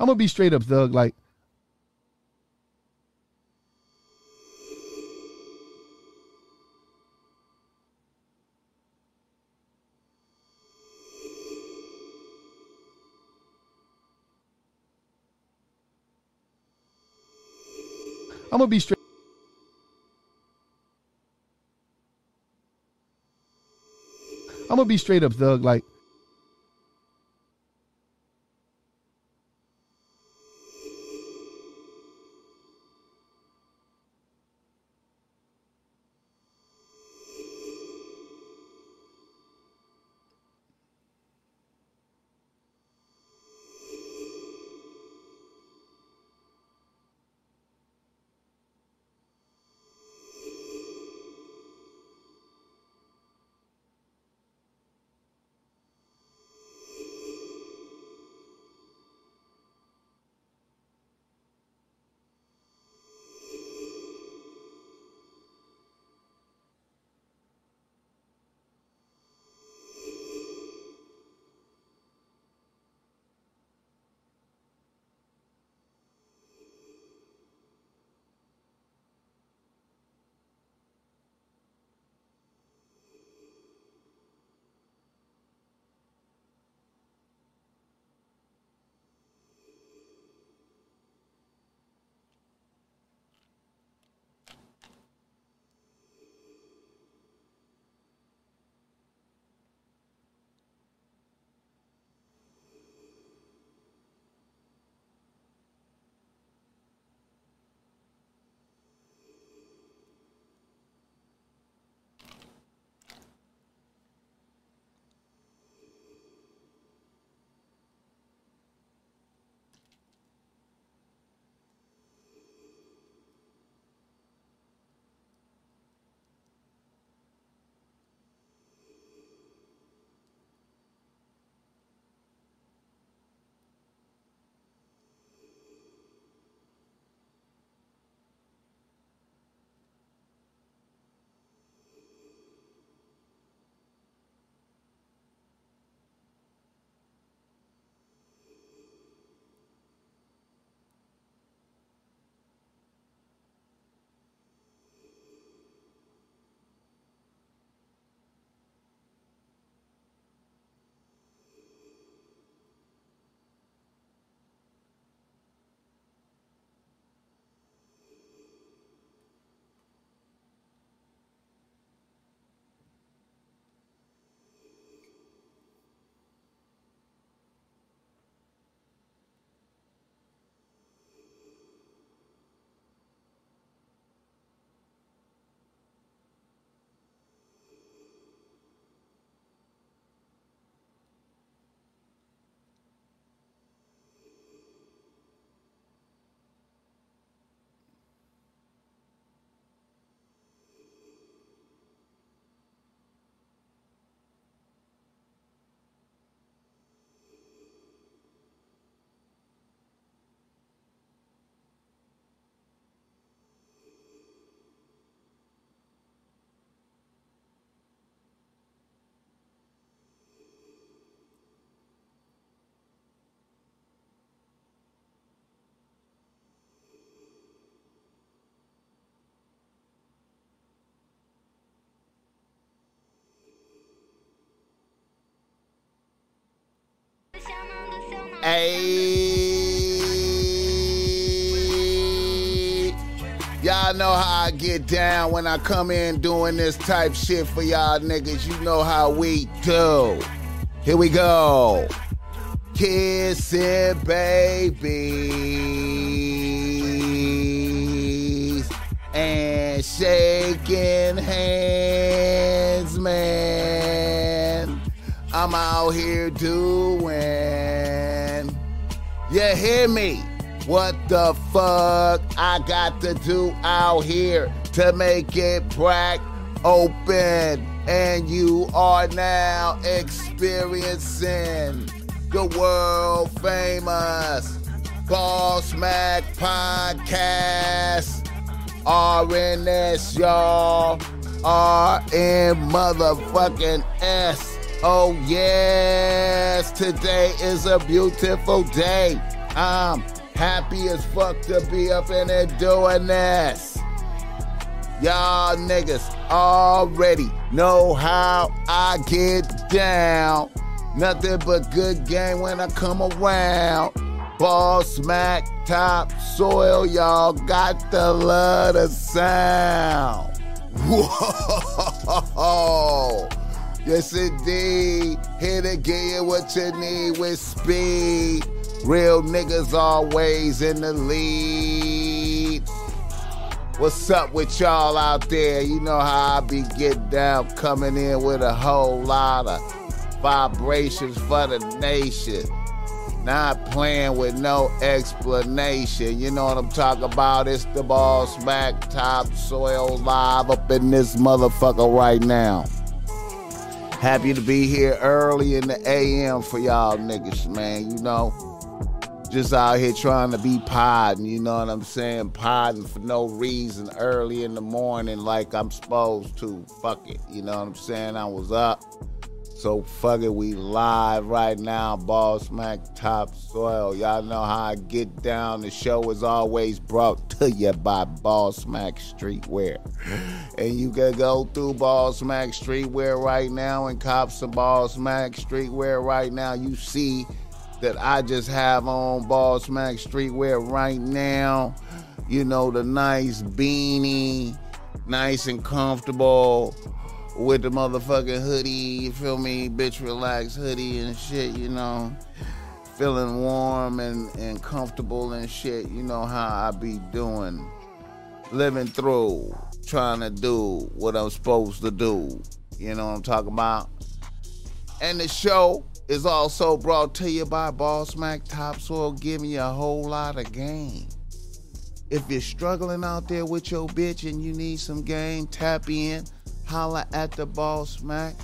I'm gonna be straight up thug. Like, I'm gonna be straight. I'm gonna be straight up thug. Like, Y'all know how I get down when I come in doing this type shit for y'all niggas. You know how we do. Here we go. Kissing babies and shaking hands, man. I'm out here doing. You hear me? What the fuck I got to do out here to make it crack open? And you are now experiencing the world famous Boss Mac podcast. RNS, y'all. RN motherfucking S. Oh, yes. Today is a beautiful day. I'm happy as fuck to be up in there doing this. Y'all niggas already know how I get down. Nothing but good game when I come around. Ball smack top soil, y'all got the love of sound. Whoa! Yes, indeed. Here to get you what you need with speed. Real niggas always in the lead. What's up with y'all out there? You know how I be getting down, coming in with a whole lot of vibrations for the nation. Not playing with no explanation. You know what I'm talking about? It's the ball smack top soil live up in this motherfucker right now. Happy to be here early in the AM for y'all niggas, man. You know, just out here trying to be podding, you know what I'm saying? Podding for no reason early in the morning like I'm supposed to. Fuck it, you know what I'm saying? I was up. So fuck it, we live right now, Ball Smack Top Soil. Y'all know how I get down. The show is always brought to you by Ball Smack Streetwear. And you can go through Ball Smack Streetwear right now and cop some Ball Smack Streetwear right now. You see that I just have on Ball Smack Streetwear right now. You know, the nice beanie, nice and comfortable with the motherfucking hoodie, you feel me? Bitch relax hoodie and shit, you know. Feeling warm and, and comfortable and shit, you know how I be doing. Living through, trying to do what I'm supposed to do. You know what I'm talking about? And the show is also brought to you by Ball Smack Topsoil, giving you a whole lot of game. If you're struggling out there with your bitch and you need some game, tap in holla at the boss, Mac.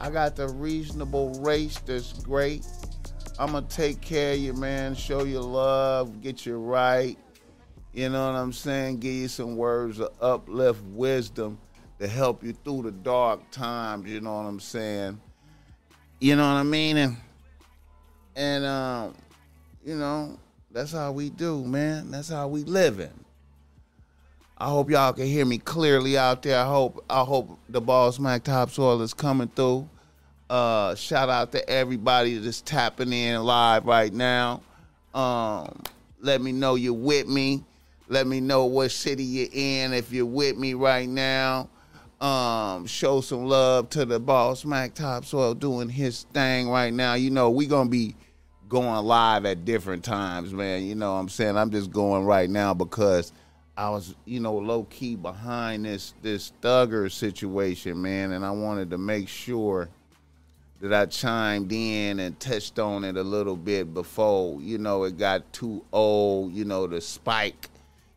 I got the reasonable race that's great. I'm gonna take care of you, man. Show you love, get you right. You know what I'm saying? Give you some words of uplift, wisdom to help you through the dark times. You know what I'm saying? You know what I mean? And and um, you know that's how we do, man. That's how we living. I hope y'all can hear me clearly out there. I hope I hope the ball smack topsoil is coming through. Uh, shout out to everybody that's tapping in live right now. Um, let me know you're with me. Let me know what city you're in if you're with me right now. Um, show some love to the ball smack topsoil doing his thing right now. You know, we gonna be going live at different times, man. You know what I'm saying? I'm just going right now because I was, you know, low key behind this this Thugger situation, man, and I wanted to make sure that I chimed in and touched on it a little bit before, you know, it got too old, you know, the spike,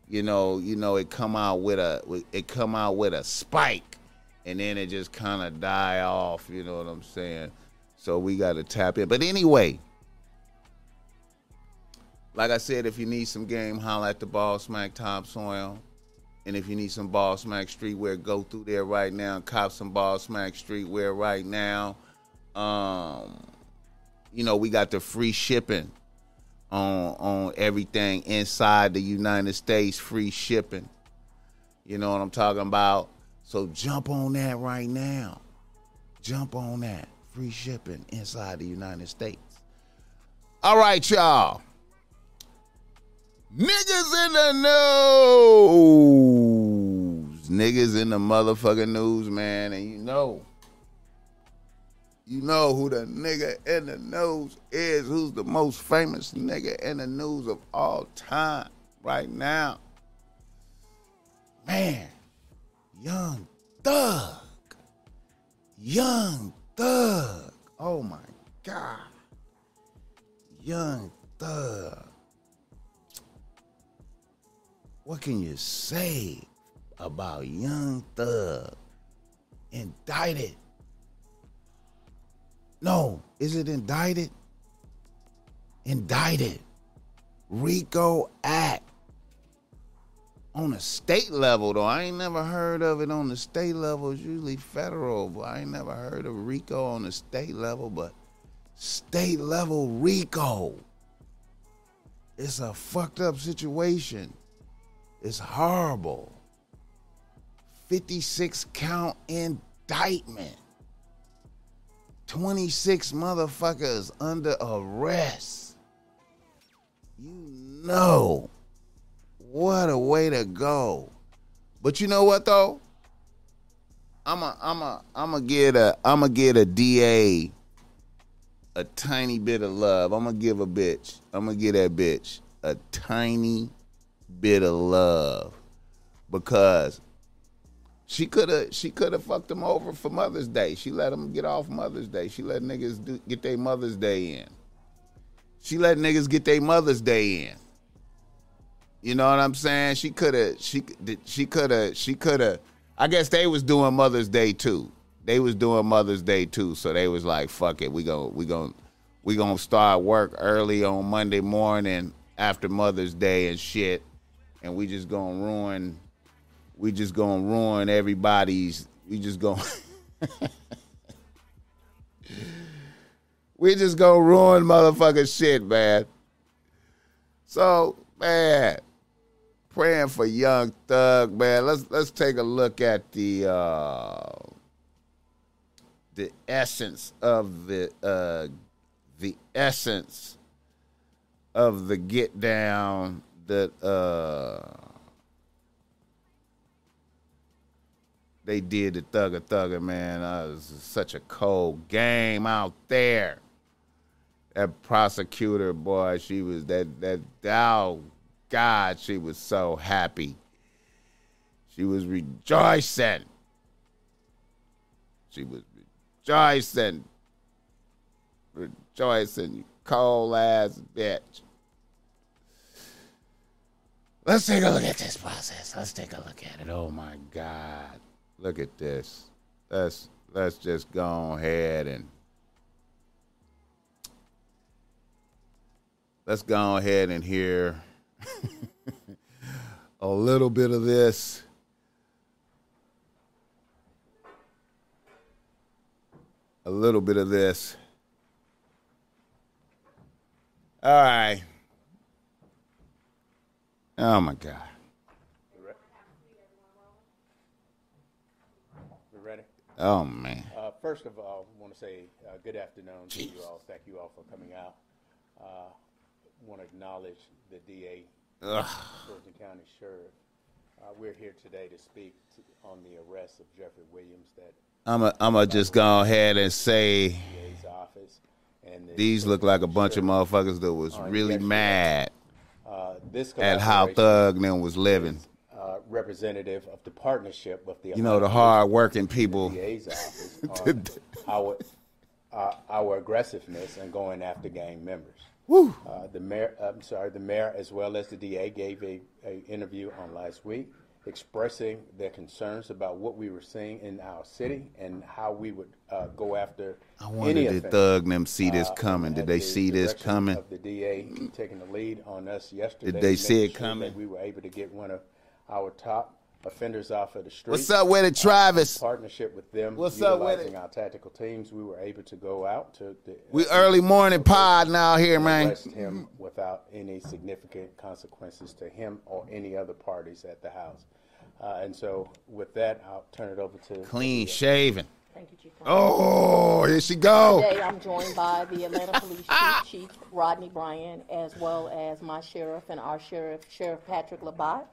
you know, you know, it come out with a it come out with a spike and then it just kind of die off, you know what I'm saying? So we got to tap in. But anyway, like I said, if you need some game, holla at the Ball Smack Topsoil. And if you need some Ball Smack Streetwear, go through there right now and cop some Ball Smack Streetwear right now. Um, you know, we got the free shipping on on everything inside the United States, free shipping. You know what I'm talking about? So jump on that right now. Jump on that. Free shipping inside the United States. All right, y'all. Niggas in the news. Niggas in the motherfucking news, man. And you know, you know who the nigga in the news is. Who's the most famous nigga in the news of all time right now? Man, Young Thug. Young Thug. Oh my God. Young Thug what can you say about Young Thug indicted? No, is it indicted? Indicted. RICO Act. On a state level, though, I ain't never heard of it on the state level. It's usually federal, but I ain't never heard of RICO on the state level, but state level RICO. it's a fucked up situation. It's horrible. 56 count indictment. 26 motherfuckers under arrest. You know, what a way to go. But you know what though? I'm a I'm a I'm a get a I'm gonna get a DA a tiny bit of love. I'm gonna give a bitch. I'm gonna give that bitch a tiny bit of love because she could have she could have fucked him over for Mother's Day. She let him get off Mother's Day. She let niggas do, get their Mother's Day in. She let niggas get their Mother's Day in. You know what I'm saying? She could have she she could have she could have I guess they was doing Mother's Day too. They was doing Mother's Day too, so they was like, "Fuck it, we go we going we gonna start work early on Monday morning after Mother's Day and shit, and we just gonna ruin, we just gonna ruin everybody's. We just gonna, we just gonna ruin motherfucker shit, man. So man, praying for Young Thug, man. Let's let's take a look at the uh, the essence of the uh, the essence of the get down that uh, they did to Thugger Thugger, man. Uh, it was such a cold game out there. That prosecutor, boy, she was that that oh God, she was so happy. She was rejoicing. She was rejoicing. Rejoicing, you cold ass bitch. Let's take a look at this process. Let's take a look at it. Oh my God. Look at this. Let's let's just go ahead and let's go ahead and hear a little bit of this. A little bit of this. All right. Oh my God. We ready? Oh man. Uh, first of all, I want to say uh, good afternoon to you all. Thank you all for coming out. Uh, want to acknowledge the DA, Ugh. Georgian County Sheriff. Uh, we're here today to speak to, on the arrest of Jeffrey Williams, that I'm a, I'm gonna just go ahead and say DA's office. And the these look like a bunch of motherfuckers that was really mad Uh, this at how Thug them was living. is, uh, representative of the partnership with the You know, the hard working people. Our, uh, our aggressiveness and going after gang members. Woo. Uh, the mayor, I'm sorry, the mayor as well as the DA gave a, a interview on last week expressing their concerns about what we were seeing in our city and how we would uh, go after I any wonder did offender. Thug them see this Uh, coming? at Did they the see this coming? Of the DA taking the lead on us yesterday. Did they see it sure coming? We were able to get one of our top offenders off of the street. What's up with it, Travis? Partnership with them. What's up with utilizing it? Our tactical teams. We were able to go out to. The, We early morning pod now here, man. arrest him without any significant consequences to him or any other parties at the house. Uh, and so, with that, I'll turn it over to Clean shaven. Thank you, Chief. Oh, here she go. Today, I'm joined by the Atlanta Police Chief, Chief Rodney Bryant, as well as my sheriff and our sheriff, Sheriff Patrick Labat.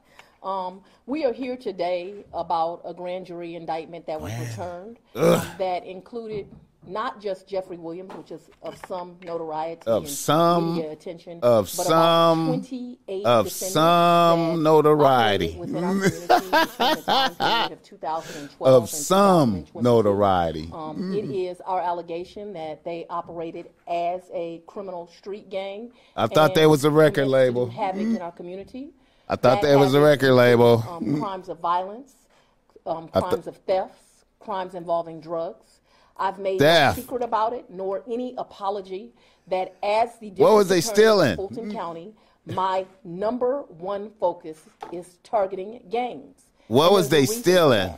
Um, we are here today about a grand jury indictment that was returned um, that included not just Jeffrey Williams, which is of some notoriety Of and some- media attention, of some- about 28 of some notoriety. operated within our community between the time period of 2012 Of some notoriety. Um, It is our allegation that they operated as a criminal street gang. I thought they was a record and committed to label. Havoc in our community. I thought That that was a record label. Um, crimes of violence, um, crimes of thefts, crimes involving drugs. I've made Theft. no secret about it, nor any apology that as the What was district they stealing? Fulton County, my number one focus is targeting gangs. What And was they stealing?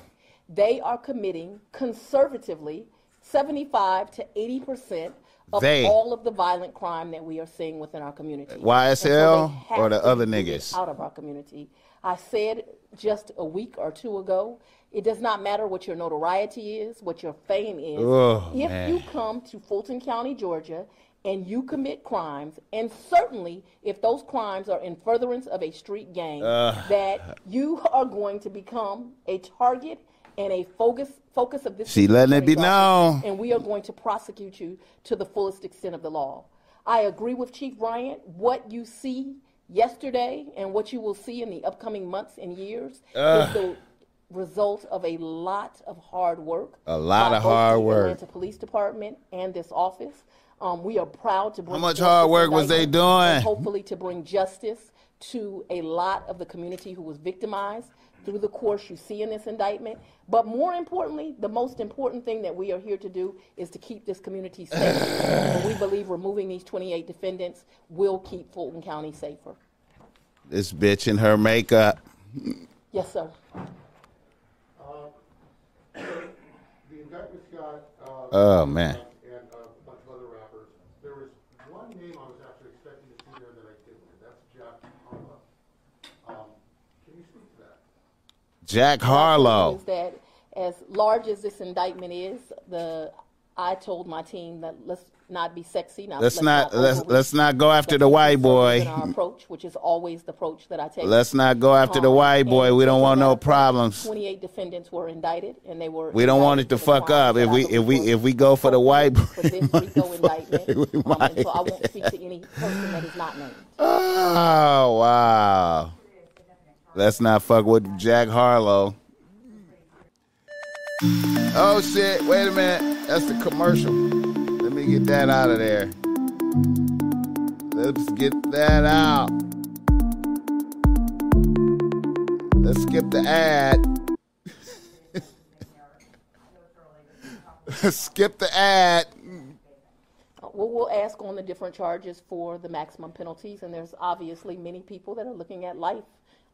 They are committing conservatively 75 to 80 percent of They. all of the violent crime that we are seeing within our community. YSL so or the other niggas? Out of our community. I said just a week or two ago, it does not matter what your notoriety is, what your fame is. Oh, if man. you come to Fulton County, Georgia, and you commit crimes, and certainly if those crimes are in furtherance of a street gang, that you are going to become a target and a focus focus of this. She letting it be known. and we are going to prosecute you to the fullest extent of the law. I agree with Chief Bryant. What you see yesterday and what you will see in the upcoming months and years is the result of a lot of hard work. A lot of hard the work. Atlanta Police Department and this office. Um, we are proud to bring. much hard work was they doing? hopefully to bring justice to a lot of the community who was victimized through the course you see in this indictment. But more importantly, the most important thing that we are here to do is to keep this community safe. and we believe removing these 28 defendants will keep Fulton County safer. This bitch in her makeup. Yes, sir. The indictment's got, uh, Oh man. and uh, a bunch of other rappers. There was one name I was actually expecting to see there that I didn't, and that's Jack Harlow. Um, can you speak to that? Jack Harlow. Is that as large as this indictment is, the I told my team that let's not be sexy. Now, Let's not let's let's not go after the white boy. our approach, which is always the approach that I take. Let's not go after the Um, white boy. We don't want no matter of fact, problems. Twenty-eight defendants were indicted, and they were. We don't want it to fuck up. If we- if we- if we go for the white appropriate for this boy, RICO indictment. Um, so I won't speak to any person that is not named. Oh wow. Let's not fuck with Jack Harlow. Oh shit, wait a minute. That's the commercial. Let me get that out of there. Let's get that out. Let's skip the ad. skip the ad. Uh, Well, we'll ask on the different charges for the maximum penalties, and there's obviously many people that are looking at life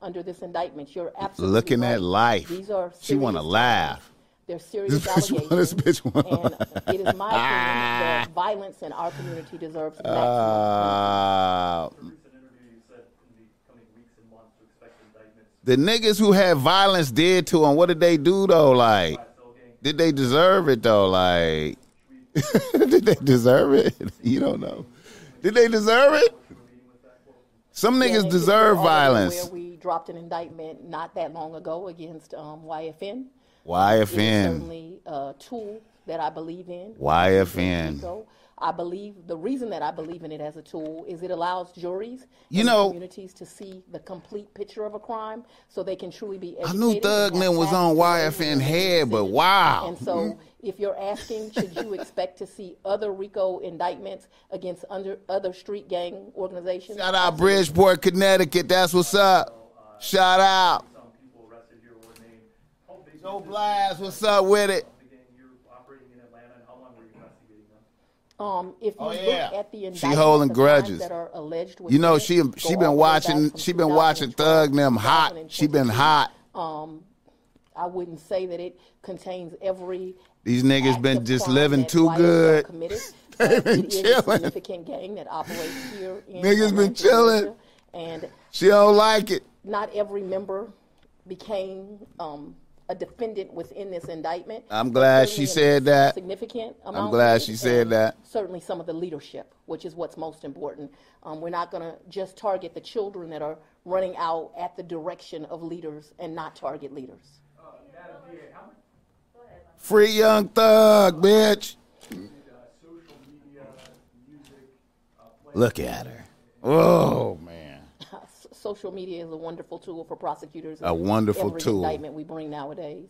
under this indictment. You're absolutely Looking at life. These are She wanna laugh. They're serious This bitch allegations. wanna- this bitch wanna- and it is my opinion that violence in our community deserves maximum. Uh, recent interview, you said in the coming weeks and months to expect indictments. the niggas who had violence did to them, what did they do though? Like, did they deserve it though? Like, did they deserve it? You don't know. Did they deserve it? Some niggas and deserve you're already violence. Dropped an indictment not that long ago against um, YFN. YFN. certainly a tool that I believe in. YFN. So I believe the reason that I believe in it as a tool is it allows juries You know- communities to see the complete picture of a crime so they can truly be I knew and Thug have Nim was on YFN head, but wow. And so if you're asking, should you expect to see other RICO indictments against under, other street gang organizations? Shout out Bridgeport, Connecticut. That's what's up. Shout out. Some people arrested here were named. How big Joe is Blast, what's up with it? the gang you're operating in Atlanta, and how long were you investigating them? Um, if you Oh, yeah. look at the She holding grudges. that are alleged You know she it she been all the way watching back from she been watching Thug Nim hot. She been 2022. hot. I wouldn't say that it contains every. These niggas act been just living too good. They but been it is a chilling. significant gang that operates here in Niggas been Atlanta, chilling. And She don't like it. Not every member became um, a defendant within this indictment. I'm glad she said that. Significant amount. glad she said that. Certainly some of the leadership, which is what's most important. Um, we're not going to just target the children that are running out at the direction of leaders and not target leaders. Free young thug, bitch. Look at her. Oh man. S- Social media is a wonderful tool for prosecutors. A wonderful every tool. indictment we bring nowadays.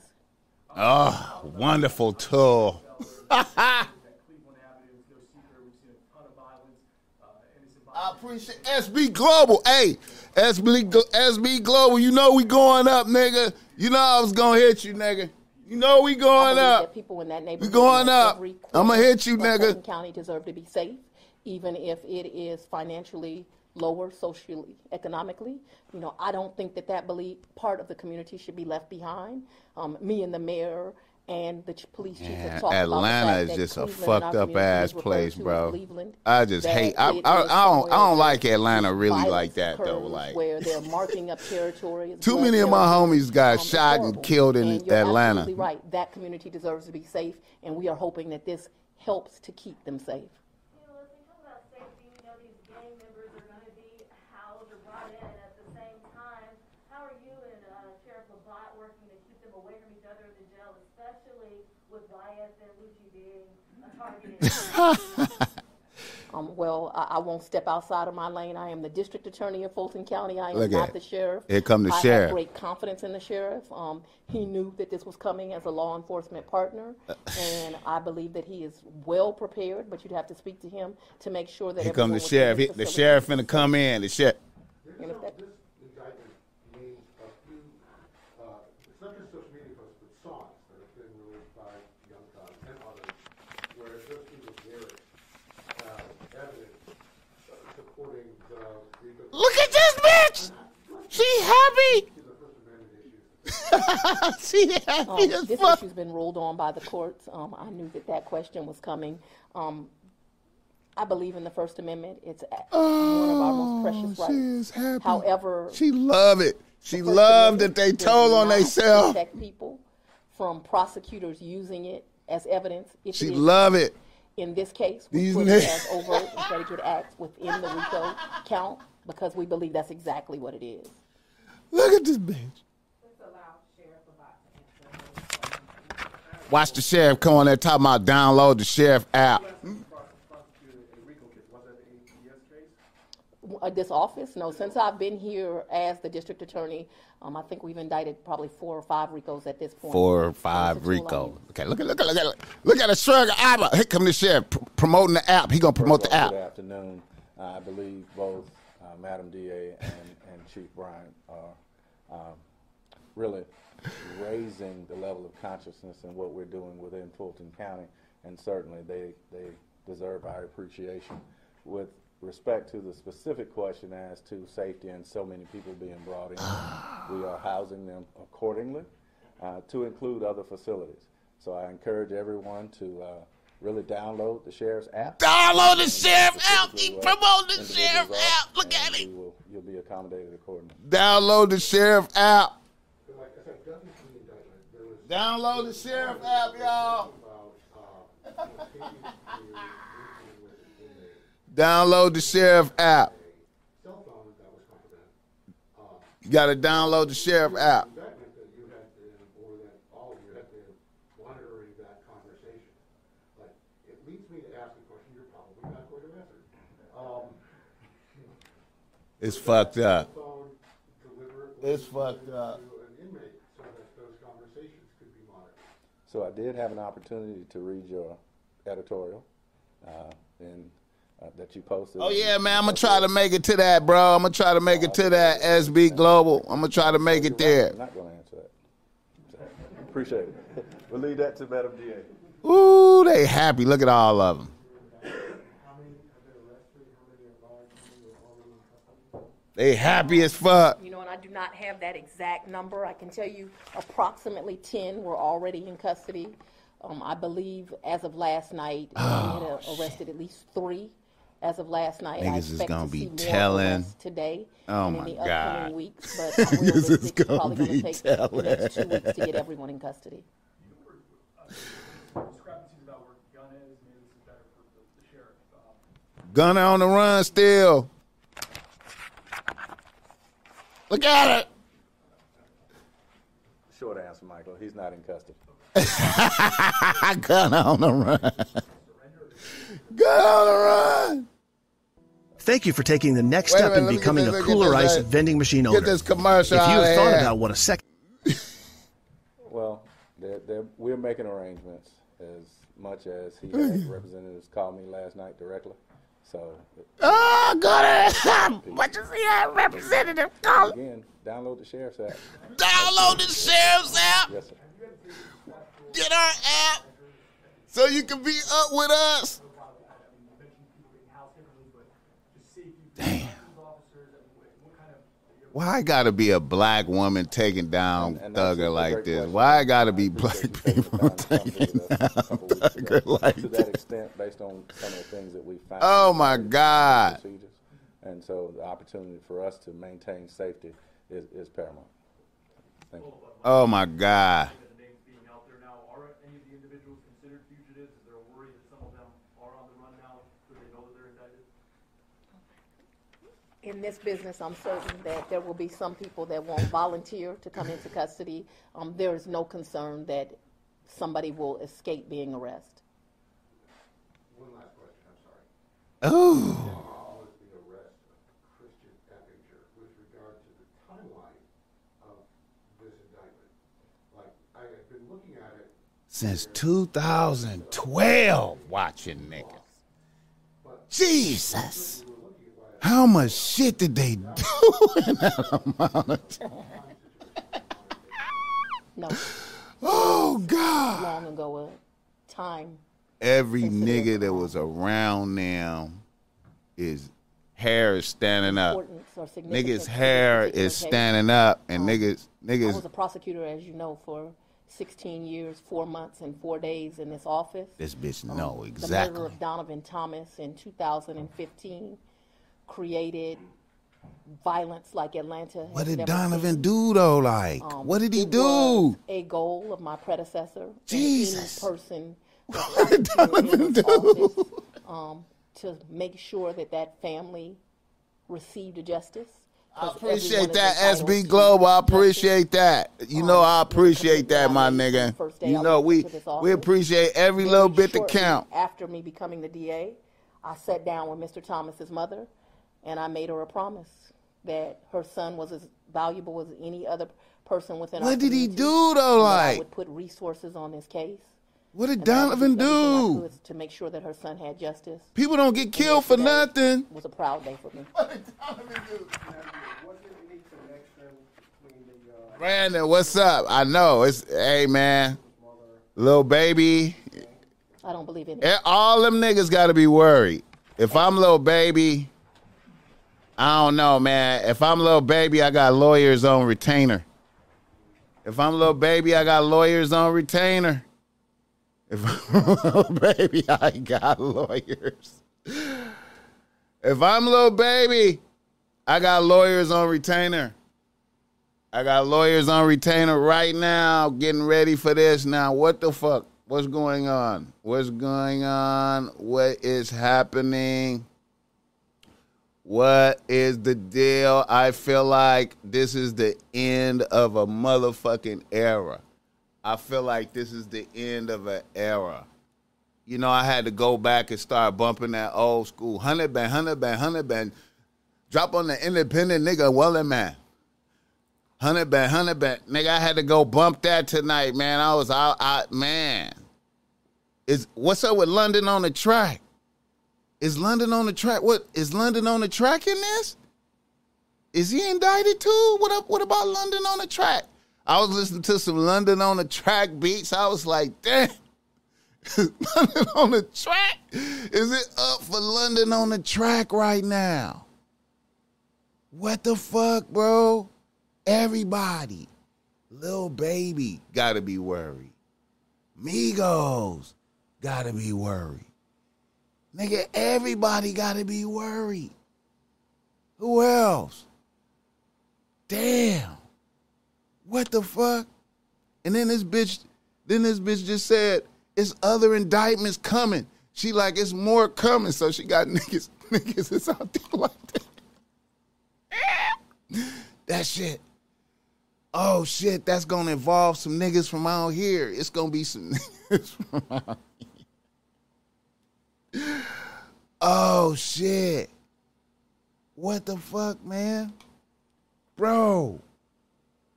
Oh, wonderful tool. Cleveland Avenue, no secret. We've seen a ton of violence, I appreciate SB Global. Hey, SB SB Global. You know we going up, nigga. You know I was gonna hit you, nigga. You know we going up. that people in that neighborhood, going up. I'ma corner hit you, of nigga. Fulton County deserve to be safe, even if it is financially lower, socially, economically. You know, I don't think that that believe part of the community should be left behind. Um, me and the mayor and the police chief Man, have talked about the Atlanta is just a Cleveland in fucked up ass place, bro. I just hate. I, I, I don't. I don't like Atlanta really like that though. Like where they're marking up territory. Too many of my homies got Um, shot and killed in And Atlanta. absolutely right. That community deserves to be safe, and we are hoping that this helps to keep them safe. You know, as we talk about safety, we know these gang members are gonna be housed or brought in at the same time. How are you and, uh, Sheriff Labat working to keep them away from each other in the jail, especially with YFN Lucci being a targeted? Um, well, I, I won't step outside of my lane. I am the district attorney of Fulton County. I am Look not the sheriff. Here come the I sheriff. have great confidence in the sheriff. Um, he knew that this was coming as a law enforcement partner, and I believe that he is well prepared. But you'd have to speak to him to make sure that here come the sheriff. He- The sheriff finna come in. The sheriff. And if that- This indictment names a few, uh, it's not just social media posts, but songs that have been released by Young Thug and others, where those people lyrics, uh, evidence uh, supporting the, the, Look at this bitch. She happy. the First Amendment issues. she happy Um, as this fuck. issue's been ruled on by the courts. Um, I knew that that question was coming. Um, I believe in the First Amendment. It's a- one of our most precious Oh, rights. she is happy. However, She love it. She loved that they told on themselves. Protect people from prosecutors using it as evidence. If She it love it. in this case, we These put it as overt and predicate acts within the RICO count because we believe that's exactly what it is. Look at this bitch. Watch the sheriff come on there talking about download the sheriff app. Uh, this office, no, since I've been here as the district attorney, um, I think we've indicted probably four or five RICOs at this point. Four or Um, five it's Rico. on. Okay, look at look at look at look at a shrug eyebrow. Here come the sheriff pr- promoting the app. He gonna promote the app. Good afternoon. Uh, I believe both uh, Madam DA and, and Chief Bryant are um, really raising the level of consciousness in what we're doing within Fulton County, and certainly they, they deserve our appreciation. With respect to the specific question as to safety and so many people being brought in, we are housing them accordingly uh, to include other facilities. So I encourage everyone to uh, really download the sheriff's app. Download the sheriff app. He Specifically the individuals sheriff app. Look at it. will- You'll be accommodated accordingly. Download the sheriff app. But like I said, nothing from the indictment, there was Download the sheriff app, y'all. to Download the sheriff app. You gotta download the sheriff app. to to It's fucked up. It's fucked up. to an inmate so that those conversations could be monitored. So I did have an opportunity to read your editorial uh, in, uh, that you posted. Oh yeah, man. I'm gonna try to make it to that, bro. I'm gonna try to make it to that SB Global. I'm gonna try to make it there. I'm not going to answer that. So, appreciate it. We'll leave that to Madam DA. Ooh, they happy. Look at all of them. They happy as fuck. You know, and I do not have that exact number. I can tell you approximately 10 were already in custody. Um, I believe as of last night, we had uh, arrested at least three as of last night. I Oh, Niggas is expect gonna to be telling. today Oh, and my in the God. weeks. But Niggas is gonna be the telling. next two weeks to get everyone in custody. discrepancies about where the gun is, maybe this is better for the, the sheriff. Gunna on the run still. Look at it. Short answer, Michael. He's not in custody. Gunna on the run. Gunna on the run. Thank you for taking the next Wait step minute, in let me get becoming this- a cooler this, ice vending machine Get owner. this commercial if you out have thought about what a second Well, they're, they're, we're making arrangements as much as he had representatives called me last night directly. So, Oh, Gunna. what you see that representative call? again, download the sheriff's app. Download the sheriff's app. Yes, sir. Get our app so you can be up with us. mentioned people getting housed differently, but just safety for these officers and what, what kind of Why I gotta be a black woman taking down And- and thugger like this? question. Why I gotta be appreciate black people the time to come taking visit us a down thugger like To that extent, based on some of the things that we found. Oh, my God. procedures. And so the opportunity for us to maintain safety is, is paramount. Thank you. Oh my God. The names being out there now, are any of the individuals considered fugitives? Is there a worry that some of them are on the run now, do they know that they're indicted? In this business, I'm certain that there will be some people that won't volunteer to come into custody. Um, there is no concern that somebody will escape being arrested. One last question, I'm sorry. Oh. Was the arrest of Christian Eppinger with regard to the timeline of this indictment? Like, I have been looking at it, Since 2012, watching niggas. Jesus. How much shit did they do in that amount of time? No, Oh God. long ago, uh, time. Every nigga that was around them is hair is standing up. Importance or significance Niggas' hair is standing up, and niggas, I was a prosecutor, as you know, for 16 years, four months, and four days in this office. This bitch know exactly. The murder of Donovan Thomas in 2015 created violence like Atlanta. has What did never Donovan seen. do though? Like, Um, what did he it do? was a goal of my predecessor. Jesus. Any person What did Donovan do? office, um, to make sure that that family received a justice. I 'cause everyone appreciate that, SB to Global. I appreciate that. You know, I Um, appreciate that, my nigga. You know, we we appreciate every little bit to shortly count. After me becoming the DA, I sat down with Mr. Thomas's mother, and I made her a promise that her son was as valuable as any other person within our What did he do though? and that I Like, would put resources on this case. what did and that I would Donovan do everything I do? could to make sure that her son had justice. People don't get killed for Today nothing. Was a proud day for me. was there any connection between the, uh, Brandon, what's up? I know it's. Hey man, Lil Baby. I don't believe in it. All them niggas got to be worried. If I'm Lil Baby, I don't know, man. If I'm a Lil Baby, I got lawyers on retainer. If I'm a Lil Baby, I got lawyers on retainer. If I'm Lil Baby, I got lawyers. If I'm a Lil Baby, I got lawyers on retainer. I got lawyers on retainer right now, getting ready for this. Now, what the fuck? What's going on? What's going on? What is happening? What is the deal? I feel like this is the end of a motherfucking era. I feel like this is the end of an era. You know, I had to go back and start bumping that old school hundred band, hundred band, hundred band. Drop on the independent nigga, Welling man. Hundred band, hundred band. Nigga, I had to go bump that tonight, man. I was out, out man. Is what's up with London on the track? Is London on the track? What is London on the track in this? Is he indicted too? What up? What about London on the track? I was listening to some London on the track beats. I was like, damn. London on the track? Is it up for London on the track right now? What the fuck, bro? Everybody, Lil Baby, gotta be worried. Migos, gotta be worried. Nigga, everybody gotta be worried. Who else? Damn. What the fuck? And then this bitch, then this bitch just said, it's other indictments coming. She like, it's more coming. So she got niggas, niggas is out there like that. That shit. Oh shit, that's gonna involve some niggas from out here. It's gonna be some niggas from out. Oh shit. What the fuck, man? Bro.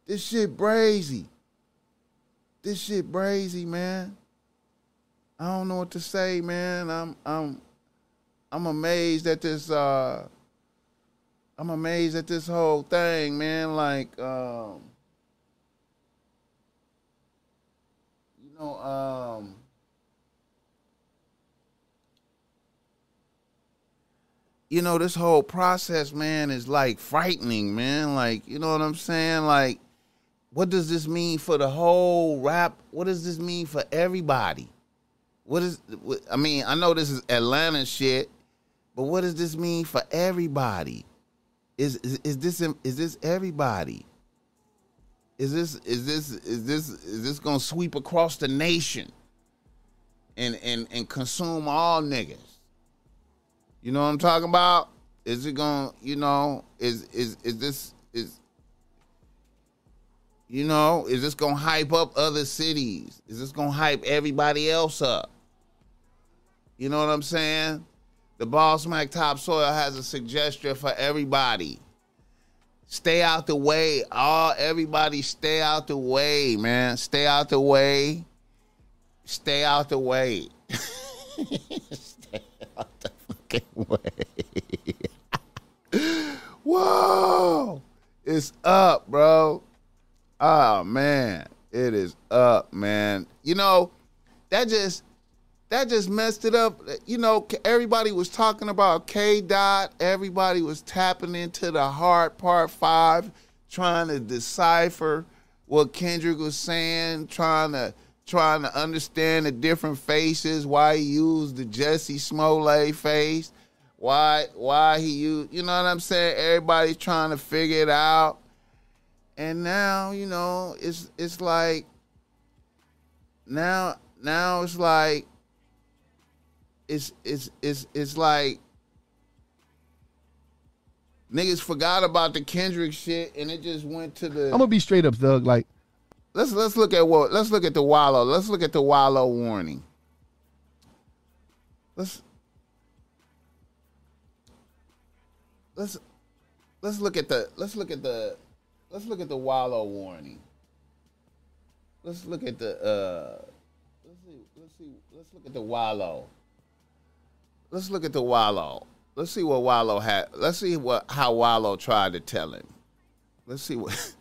This shit brazy. This shit brazy, man. I don't know what to say, man. I'm I'm I'm amazed at this uh I'm amazed at this whole thing, man. Like, um, you know, um, you know, this whole process, man, is like frightening, man. Like, you know what I'm saying? Like, what does this mean for the whole rap? What does this mean for everybody? What is, what, I mean, I know this is Atlanta shit, but what does this mean for everybody? Is, is, is this, is this everybody? Is this, is this, is this, is this gonna sweep across the nation and, and, and consume all niggas? You know what I'm talking about? Is it going? to You know, is is is this is? You know, is this gonna hype up other cities? Is this gonna hype everybody else up? You know what I'm saying? The Boss Mac Topsoil has a suggestion for everybody. Stay out the way. All everybody stay out the way, man. Stay out the way. Stay out the way. fucking way. Whoa. It's up, bro. Oh man. It is up, man. You know, that just that just messed it up. You know, everybody was talking about K Dot. Everybody was tapping into the Heart Part five, trying to decipher what Kendrick was saying, trying to trying to understand the different faces, why he used the Jussie Smollett face, why why he used you know what I'm saying? Everybody's trying to figure it out. And now, you know, it's it's like now now it's like it's it's it's it's like niggas forgot about the Kendrick shit and it just went to the I'm gonna be straight up, Thug. Like, let's let's look at what let's look at the Wallo. Let's look at the Wallo warning. Let's let's let's look at the let's look at the let's look at the Wallo warning. Let's look at the uh let's see let's see let's look at the Wallo. Let's look at the Wallo. Let's see what Wallo had. Let's see what how Wallo tried to tell him. Let's see what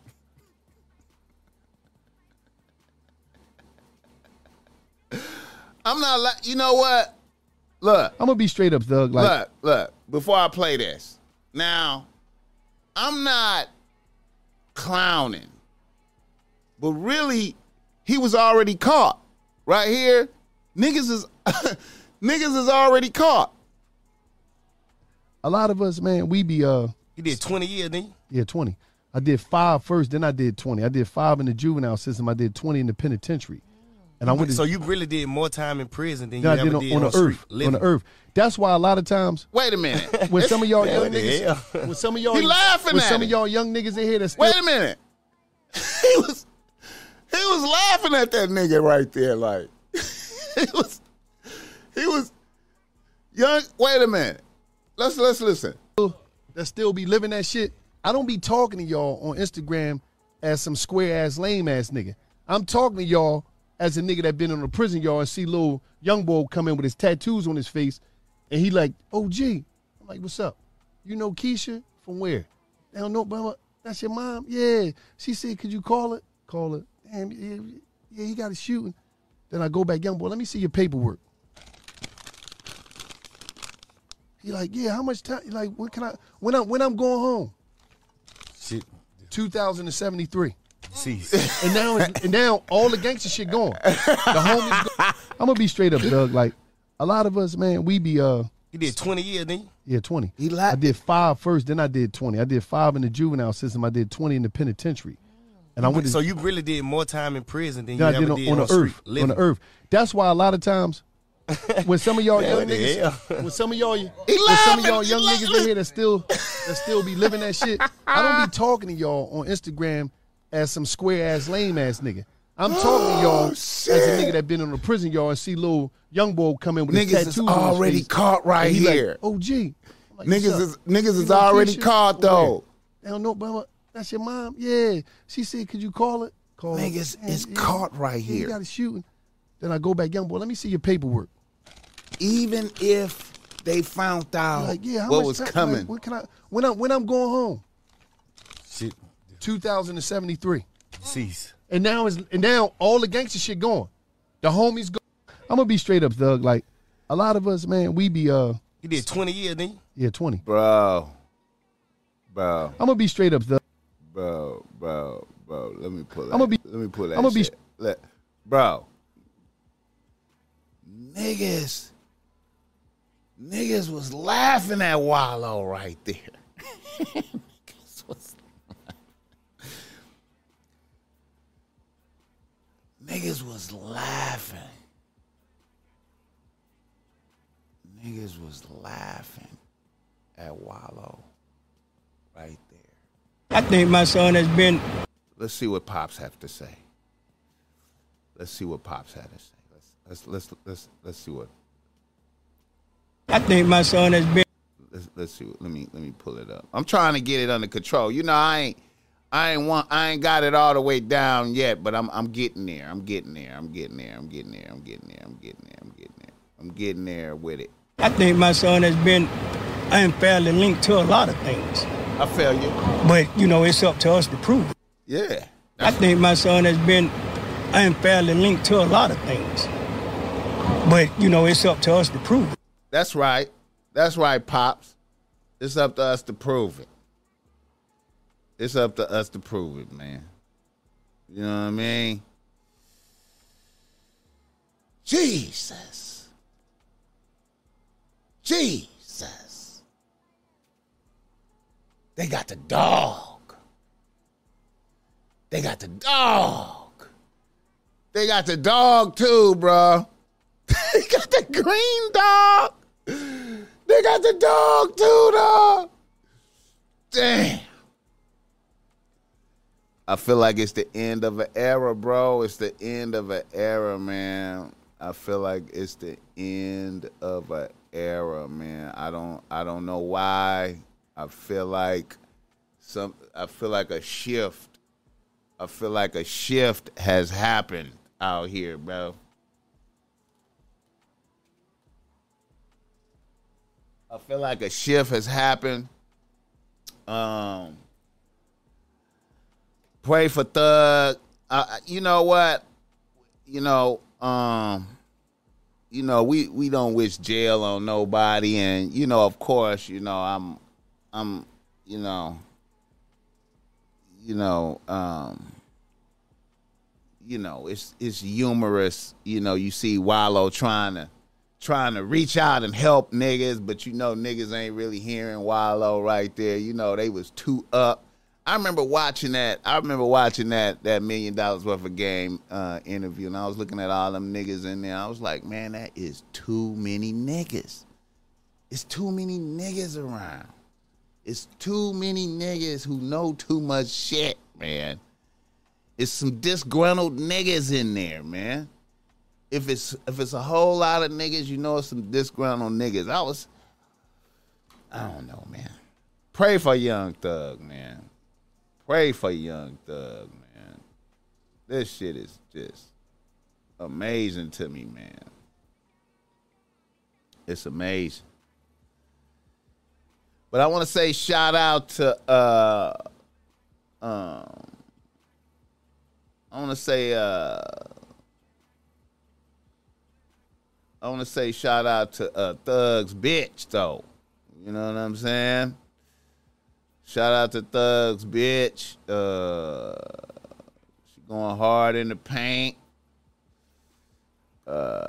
I'm not like you know what? Look, I'm gonna be straight up, Thug. Like, look, look. Before I play this, now I'm not clowning, but really, he was already caught right here. Niggas is niggas is already caught. a lot of us, man, we be uh, He did 20 years, didn't yeah, twenty. I did five first, then I did twenty. I did five in the juvenile system. I did twenty in the penitentiary, and I went. So to, you really did more time in prison than you I ever did on, did on the street earth, on the earth. That's why a lot of times Wait a minute. when some of y'all young niggas, hell? when some of y'all, He laughing when at some it. of y'all young niggas in here that still Wait a minute. he was he was laughing at that nigga right there, like he was he was young. Wait a minute. Let's let's listen. that still be living that shit. I don't be talking to y'all on Instagram as some square ass lame ass nigga. I'm talking to y'all as a nigga that been in a prison yard and see little young boy come in with his tattoos on his face, and he like, oh gee, I'm like, what's up? You know Keisha from where? I don't know, but that's your mom. Yeah, she said, could you call it? Call it. Damn, yeah, yeah, he got a shooting. Then I go back, young boy. Let me see your paperwork. He like, yeah, how much time? Like, when can I? When I when I'm going home? Shit. 2073. Cease. And now, and now all the gangster shit gone. The homies. Go- I'm gonna be straight up, Doug. Like a lot of us, man, we be uh, He did 20 years, didn't he? yeah, 20. He lied. I did five first, then I did 20. I did five in the juvenile system. I did 20 in the penitentiary. And I went to So you really did more time in prison than you than I ever did on, did on the street earth. living. On the earth. That's why a lot of times when some of y'all young niggas, hell? when some of y'all, when laughing, some of y'all young laughing. niggas in here that still that still be living that shit, I don't be talking to y'all on Instagram as some square ass lame ass nigga. I'm oh, talking to y'all as a nigga that been in a prison yard and see little young boy come in with his Niggas tattoos is on his already face, caught right and he like, here. oh gee, like, Niggas is niggas You is already caught Where? though. They don't know, but that's your mom. Yeah, she said, could you call it? Call. Niggas Damn, is caught right yeah, You here. got a shooting. Then I go back, young boy. Let me see your paperwork. Even if they found out Like, yeah, how what much was time- like, coming. when can I? When I when I'm going home? Shit. 2073. Cease. And now is and now all the gangster shit gone. The homies go. I'm gonna be straight up, Thug. Like a lot of us, man, we be uh, He did 20 years, didn't he? Yeah, 20. Bro. Bro. I'm gonna be straight up, though. Bro, bro, bro. Let me pull that. I'ma be- let me pull that. I'ma be- Let, bro. Niggas. Niggas was laughing at Wallo right there. Niggas was Niggas was laughing. Niggas was laughing at Wallo right there. I think my son has been Let's see what Pops have to say. Let's see what Pops had to say. Let's let's let's let's let's see what I think my son has been let's let's see what, let me let me pull it up. I'm trying to get it under control. You know, I ain't I ain't want I ain't got it all the way down yet, but I'm I'm getting there. I'm getting there. I'm getting there. I'm getting there. I'm getting there. I'm getting there. I'm getting there. I'm getting there with it. I think my son has been unfairly linked to a lot of things. I feel you. But you know, it's up to us to prove it. Yeah. I think my son has been unfairly linked to a lot of things. But you know, it's up to us to prove it. That's right. That's right, Pops. It's up to us to prove it. It's up to us to prove it, man. You know what I mean? Jesus. Jesus. They got the dog. They got the dog. They got the dog too, bro. they got the green dog. They got the dog too, dog. Damn. I feel like it's the end of an era, bro. It's the end of an era, man. I feel like it's the end of an era, man. I don't I don't know why. I feel like some I feel like a shift. I feel like a shift has happened out here, bro. I feel like a shift has happened. Um, pray for Thug. Uh, you know what? You know, um, you know, we we don't wish jail on nobody, and you know, of course, you know, I'm, I'm, you know, you know, um, you know, it's it's humorous. You know, you see Wallo trying to trying to reach out and help niggas, but you know niggas ain't really hearing Wallo right there. You know, they was too up. I remember watching that. I remember watching that that million dollars worth of game uh, interview, and I was looking at all them niggas in there. I was like, man, that is too many niggas. It's too many niggas around. It's too many niggas who know too much shit, man. It's some disgruntled niggas in there, man if it's if it's a whole lot of niggas, you know it's some disgruntled niggas. I was I don't know, man. Pray for young thug, man. Pray for young thug, man. This shit is just amazing to me, man. It's amazing. But I want to say shout out to uh um I want to say uh I want to say shout out to uh, Thug's bitch though. You know what I'm saying? Shout out to Thug's bitch. Uh, she going hard in the paint. Uh,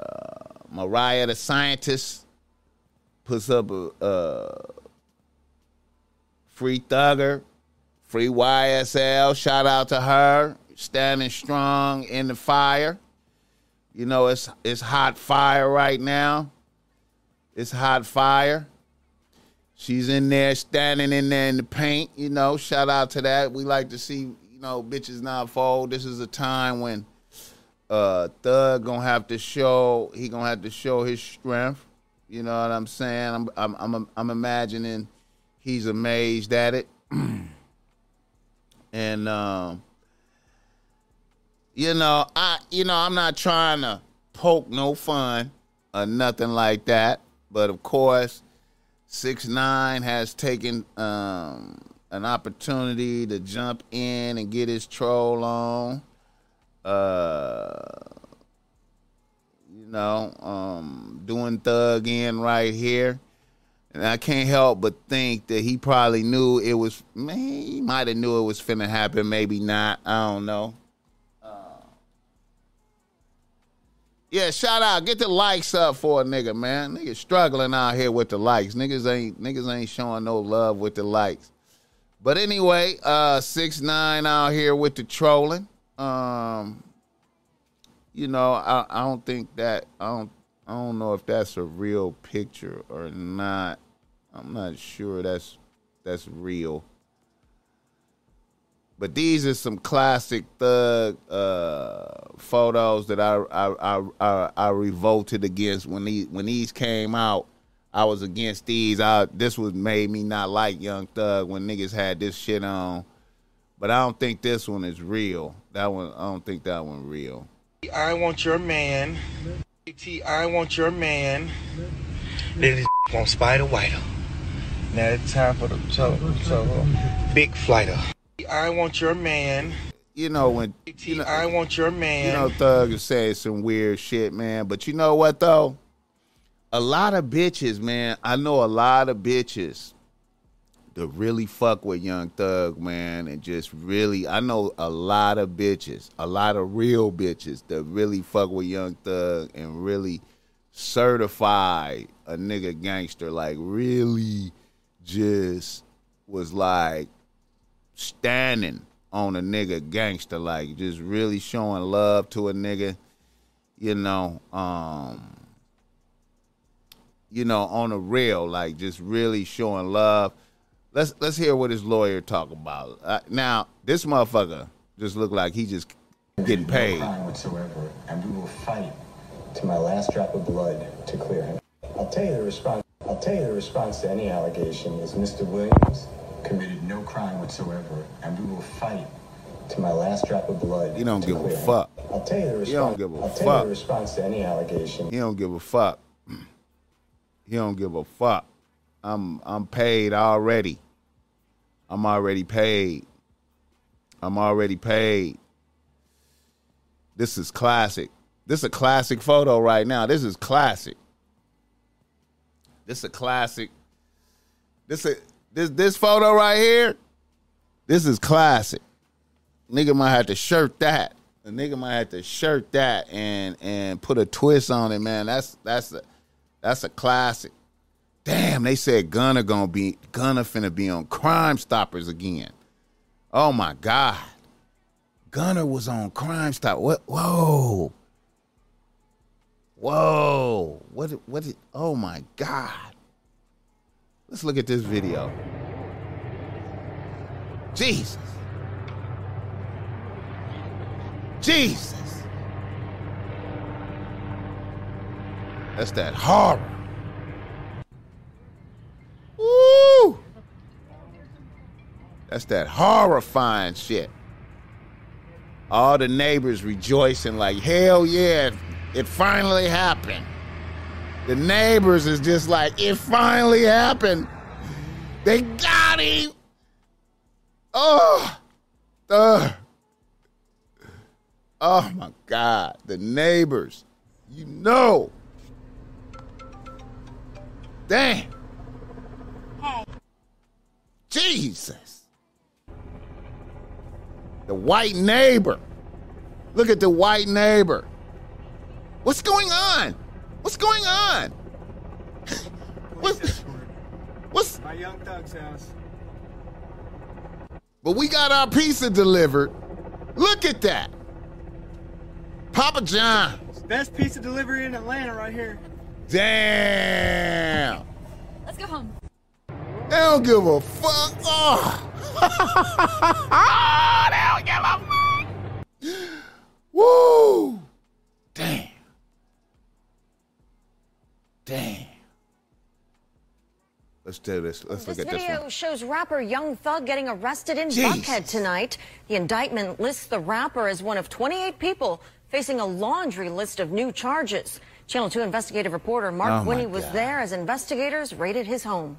Mariah the scientist puts up a uh, free Thugger, free YSL. Shout out to her standing strong in the fire. You know, it's it's hot fire right now. It's hot fire. She's in there, standing in there in the paint. You know, shout out to that. We like to see, you know, bitches not fold. This is a time when uh Thug gonna have to show. He gonna have to show his strength. You know what I'm saying? I'm I'm I'm, I'm imagining he's amazed at it. and um you know, I you know, I'm not trying to poke no fun or nothing like that. But of course, six nine has taken um, an opportunity to jump in and get his troll on. Uh, you know, um, doing thug in right here. And I can't help but think that he probably knew it was. Man, he might have knew it was finna happen. Maybe not. I don't know. Yeah, shout out. Get the likes up for a nigga, man. Niggas struggling out here with the likes. Niggas ain't niggas ain't showing no love with the likes. But anyway, uh six nine out here with the trolling. Um, you know, I, I don't think that I don't I don't know if that's a real picture or not. I'm not sure that's that's real. But these are some classic thug uh, photos that I I, I I I revolted against when these when these came out. I was against these. I this was made me not like Young Thug when niggas had this shit on. But I don't think this one is real. That one I don't think that one real. I want your man. I want your man. This on Spider Whiter. Now it's time for the so so big flighter. I want your man. You know when you know, I want your man. You know Thug is saying some weird shit, man. But you know what though? A lot of bitches, man. I know a lot of bitches that really fuck with Young Thug, man, and just really I know a lot of bitches, a lot of real bitches that really fuck with Young Thug and really certify a nigga gangster, like really just was like standing on a nigga gangster, like just really showing love to a nigga, you know, um, you know, on a real, like just really showing love. Let's let's hear what his lawyer talk about. Uh, now, this motherfucker just look like he just getting paid. No whatsoever, and we will fight to my last drop of blood to clear him. I'll tell you the response. I'll tell you the response to any allegation is Mr. Williams committed no crime whatsoever, and we will fight to my last drop of blood. He don't give a clear him. fuck. I'll tell you the response. He don't give a I'll tell you the response to any allegation. He don't give a fuck. He don't give a fuck. I'm I'm paid already. I'm already paid. I'm already paid. This is classic. This is a classic photo right now. This is classic. This is a classic. This a, this this photo right here. This is classic. Nigga might have to shirt that. A nigga might have to shirt that and and put a twist on it, man. That's that's a that's a classic. Damn, they said Gunna gonna be Gunna finna be on Crime Stoppers again. Oh my God. Gunna was on Crime Stop. What whoa. Whoa. What what oh my God. Let's look at this video. Jesus. Jesus. That's that horror. Woo! That's that horrifying shit. All the neighbors rejoicing like, hell yeah, it finally happened. The neighbors is just like, it finally happened. They got him. Oh, uh, oh my God. The neighbors, you know. Damn. Hey. Jesus. The white neighbor. Look at the white neighbor. What's going on? What's going on? What's, what's My young thug's house. but we got our pizza delivered. Look at that. Papa John. Best pizza delivery in Atlanta right here. Damn. Let's go home. They don't give a fuck. Oh. they don't give a fuck. Woo. Damn. Damn. Let's do this. Let's This look at this video one. shows rapper Young Thug getting arrested in Jesus. Buckhead tonight. The indictment lists the rapper as one of 28 people facing a laundry list of new charges. Channel 2 investigative reporter Mark Oh, Winne was there as investigators raided his home.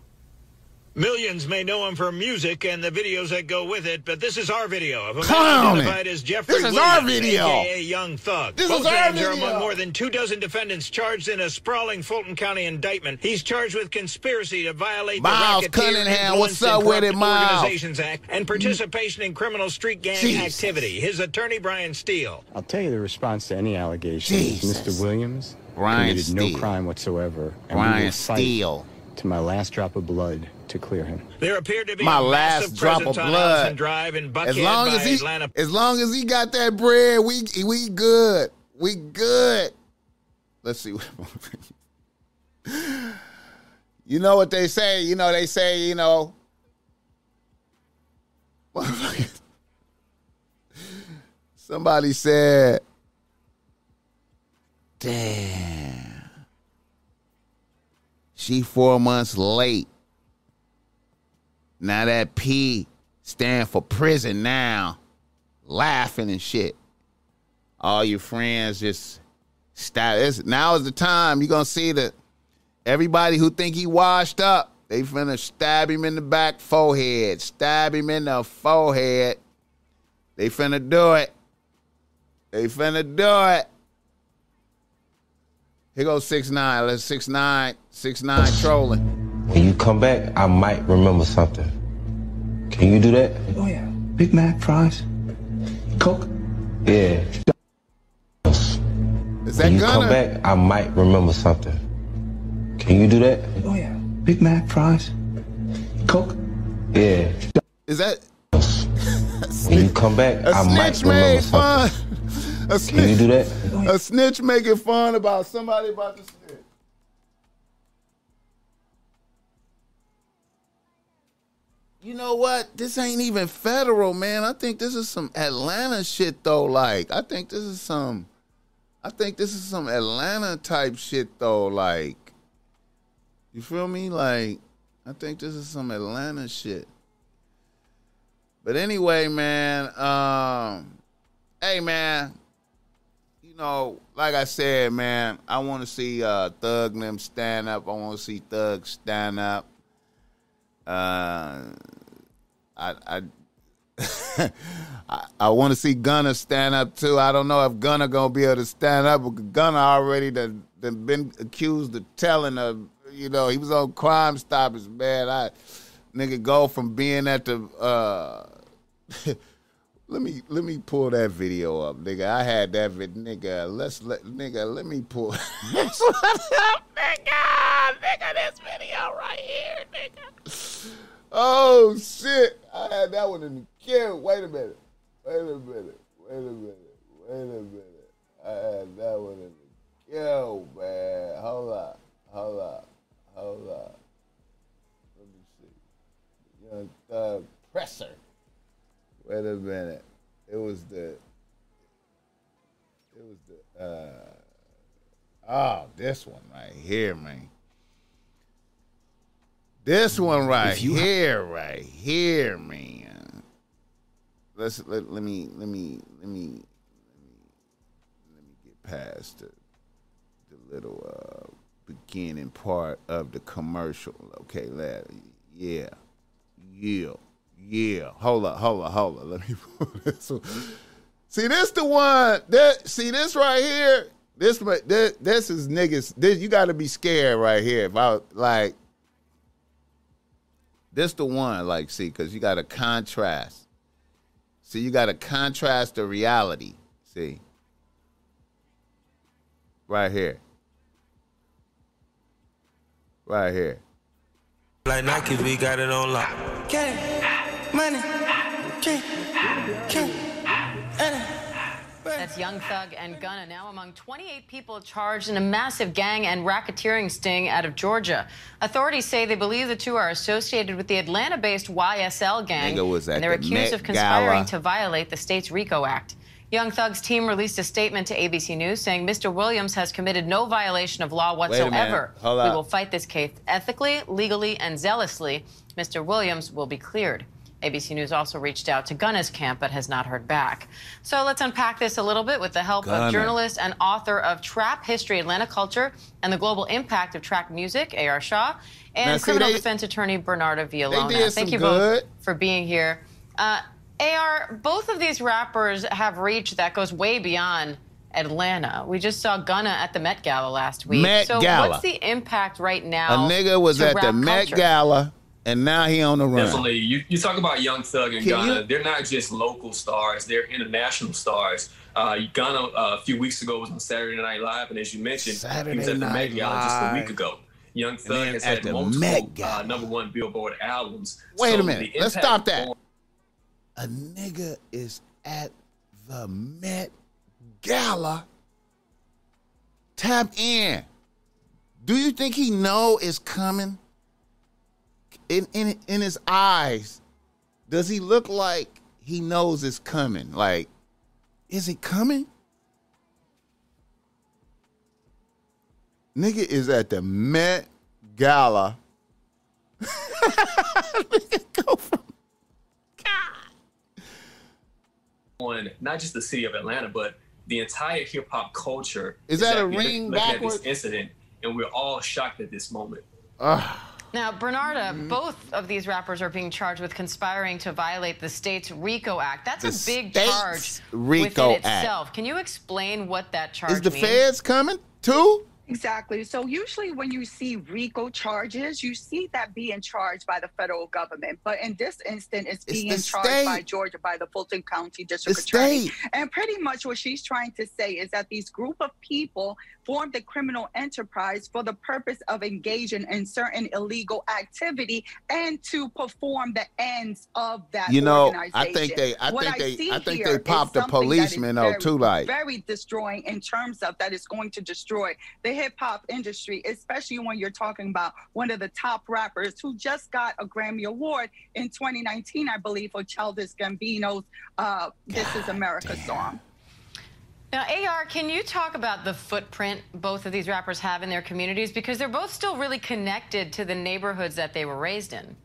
Millions may know him for music and the videos that go with it, but this is our video of a man Clowning. identified as Jeffrey This is Williams, our video. aka Young Thug. This Both is our names are video. among more than two dozen defendants charged in a sprawling Fulton County indictment. He's charged with conspiracy to violate Miles the Racketeer Cunningham, what's and up with it, Miles? Organizations Act and mm. participation in criminal street gang Jesus. activity. His attorney Brian Steel. I'll tell you the response to any allegation. is Jesus. Mr. Williams Brian committed Steel. no crime whatsoever. And Brian Steel. To my last drop of blood to clear him. There appeared to be My a last massive drop presence of blood. Drive in As long as he, Atlanta as long as he got that bread, we we good. We good. Let's see. you know what they say? You know they say. You know. Somebody said, "Damn, she four months late." Now that P stand for prison now. Laughing and shit. All your friends just stop. It's, now is the time. You're gonna see that everybody who think he washed up, they finna stab him in the back forehead. Stab him in the forehead. They finna do it. They finna do it. Here goes six nine. Let's six nine. Six nine trolling. When you come back, I might remember something. Can you do that? Oh yeah. Big Mac fries. Coke. Yeah. Is that when you come back, I might remember something. Can you do that? Oh yeah. Big Mac fries. Coke. Yeah. Is that When you come back, a I might snitch remember made something. fun? A Can you do that? Oh, a snitch making fun about somebody about to You know what? This ain't even federal, man. I think this is some Atlanta shit though. Like, I think this is some I think this is some Atlanta type shit though. Like, you feel me? Like, I think this is some Atlanta shit. But anyway, man, um, hey man, you know, like I said, man, I want to see uh, Thug them stand up. I want to see Thug stand up. Uh, I I I, want to see Gunna stand up too. I don't know if Gunna gonna be able to stand up. Gunna already done, done been accused of telling of you know he was on Crime Stoppers. Man, I nigga go from being at the. uh Let me let me pull that video up, nigga. I had that vid, nigga. Let's let nigga. Let me pull one up, nigga. Nigga, this video right here, nigga. Oh shit! I had that one in the queue. Wait a minute. Wait a minute. Wait a minute. Wait a minute. I had that one in the queue, man. Hold up. Hold up. Hold up. Let me see. Young Thug Presser. Wait a minute. It was the. It was the. uh Oh, this one right here, man. This one right here, right here, man. Let's let, let me let me let me let me let me get past the the little uh beginning part of the commercial. Okay, let yeah. Yeah. Yeah. Hold up, hold up, hold up. Let me pull this one. See this the one that see this right here. This this, this is niggas. This you got to be scared right here. If I like this the one like see because you got to contrast. See you got to contrast the reality. See right here. Right here. Like Nike, we got it on lock. Get money, get, get, That's Young Thug and Gunna now among 28 people charged in a massive gang and racketeering sting out of Georgia. Authorities say they believe the two are associated with the Atlanta-based YSL gang, was and they're the accused Met of conspiring Gala. to violate the state's RICO Act. Young Thug's team released a statement to ABC News saying Mr. Williams has committed no violation of law Wait a minute. whatsoever. Hold we up. will fight this case ethically, legally, and zealously. Mr. Williams will be cleared. ABC News also reached out to Gunna's camp but has not heard back. So let's unpack this a little bit with the help Gunna. of journalist and author of Trap History, Atlanta Culture, and the Global Impact of Trap Music, A.R. Shaw, and Now, see, criminal they- defense attorney Bernardo Villalona. Thank you good. both for being here. Uh, AR, both of these rappers have reach that goes way beyond Atlanta. We just saw Gunna at the Met Gala last week. Met so Gala. what's the impact right now? A nigga was at the Met culture? Gala, and now he on the run. Definitely. You, you talk about Young Thug and Can Gunna. you- They're not just local stars, they're international stars. Uh, Gunna, uh, a few weeks ago, was on Saturday Night Live, and as you mentioned, he was Saturday at the Met Gala just a week ago. Young Thug has had the multiple uh, number one Billboard albums. Wait a minute. Let's stop that. on- A nigga is at the Met Gala. Tap in. Do you think he know is coming? In in in his eyes, does he look like he knows it's coming? Like, is it coming? Nigga is at the Met Gala. God. on not just the city of Atlanta, but the entire hip hop culture. Is that a ring looking at backwards? this incident, and we're all shocked at this moment. Now, Bernardo, Mm-hmm. both of these rappers are being charged with conspiring to violate the state's RICO Act. That's The a big charge RICO within Act. itself. Can you explain what that charge Is Is the means? feds coming too? Exactly. So usually when you see RICO charges, you see that being charged by the federal government. But in this instance, it's, It's being the charged by. Georgia by the Fulton County District The Attorney. state. And pretty much what she's trying to say is that these group of people formed a criminal enterprise for the purpose of engaging in certain illegal activity and to perform the ends of that You know. I think they- I What think they- I think they popped the something that is policeman, though, too, like- very destroying in terms of that is going to destroy the hip hop industry, especially when you're talking about one of the top rappers who just got a Grammy Award in 2019, I believe, for Childish Gambino's uh, "This Is America" song. Now, AR, can you talk about the footprint both of these rappers have in their communities? Because they're both still really connected to the neighborhoods that they were raised in.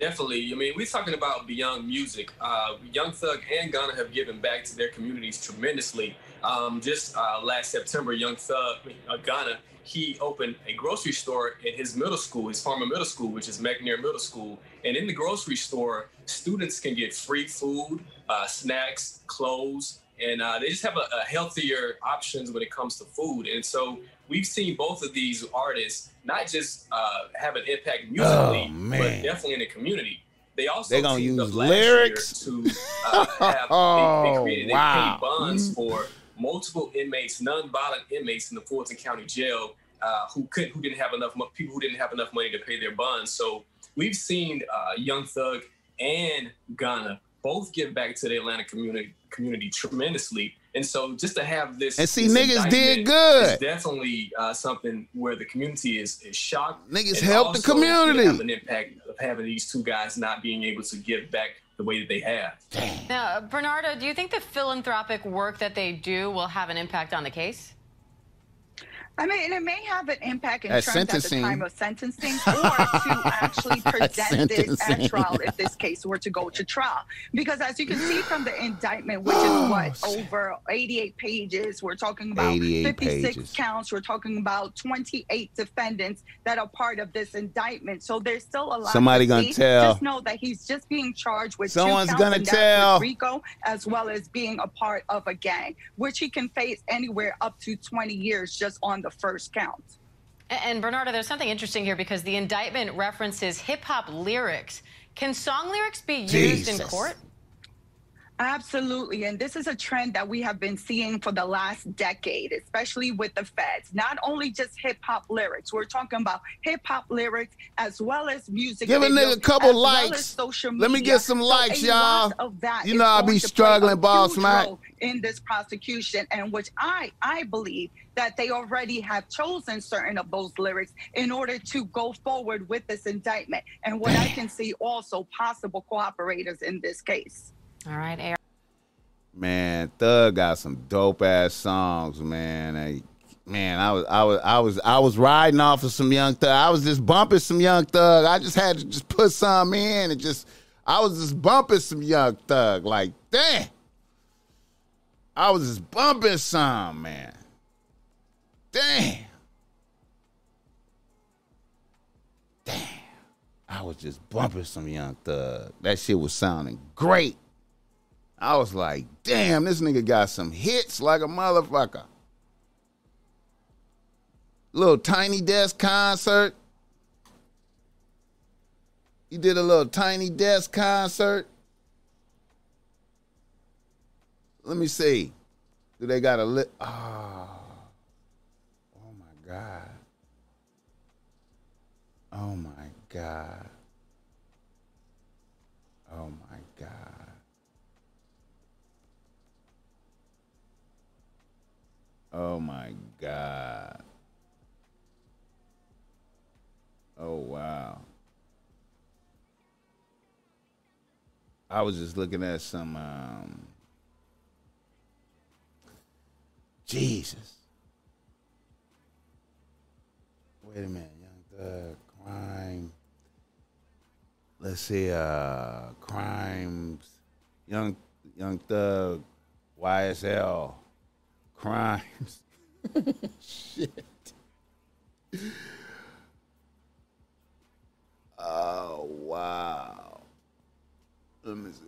Definitely. I mean, we're talking about beyond music. Uh, Young Thug and Gunna have given back to their communities tremendously. Um, just uh, last September, Young Thug, uh, Gunna, he opened a grocery store in his middle school, his former middle school, which is McNair Middle School. And in the grocery store, students can get free food, uh, snacks, clothes, and uh, they just have a, a healthier options when it comes to food. And so we've seen both of these artists not just uh, have an impact musically, Oh, but definitely in the community. They also they're gonna use lyrics? to uh, have Oh, they created they paid bonds for multiple inmates, non-violent inmates in the Fulton County Jail uh, who couldn't, who didn't have enough, people who didn't have enough money to pay their bonds. So we've seen uh, Young Thug and Gunna both give back to the Atlanta community community tremendously. And so just to have this And see, this niggas did good. is definitely uh, something where the community is, is shocked. Niggas And helped the community. Have an impact of having these two guys not being able to give back the way that they have. Now, uh, Bernardo, do you think the philanthropic work that they do will have an impact on the case? I mean, and it may have an impact in At terms at the time of sentencing or to actually present this at trial if this case were to go to trial. Because as you can see from the indictment, which is what, oh, over 88 pages, we're talking about 56 pages. counts, we're talking about 28 defendants that are part of this indictment. So there's still a lot Somebody to gonna see. tell. Just know that he's just being charged with Someone's two counts, gonna tell. RICO, as well as being a part of a gang, which he can face anywhere up to 20 years just on the first count. And Bernardo, there's something interesting here because the indictment references hip hop lyrics. Can song lyrics be used in court? Absolutely. And this is a trend that we have been seeing for the last decade, especially with the feds. Not only just hip hop lyrics, we're talking about hip hop lyrics as well as music. Give a nigga a couple as well likes. as Let me get some likes, a y'all. of that You know I going be struggling, a boss huge Mac. role In this prosecution, and which I I believe that they already have chosen certain of those lyrics in order to go forward with this indictment, and what I can see also possible cooperators in this case. All right, Aaron. Man, Thug got some dope ass songs, man. Hey, man, I was I was I was I was riding off of some young thug. I was just bumping some young thug. I just had to just put some in and just I was just bumping some young thug. Like, damn. I was just bumping some, man. Damn. Damn. I was just bumping some young thug. That shit was sounding great. I was like, damn, this nigga got some hits like a motherfucker. Little tiny desk concert. He did a little tiny desk concert. Let me see. Do they got a lit? Oh. Ah. God. Oh my God. Oh my God. Oh my God. Oh wow. I was just looking at some um Jesus. Wait a minute, Young Thug, crime. Let's see, uh crimes. Young Young Thug, YSL, crimes. Shit. Oh wow. Let me see.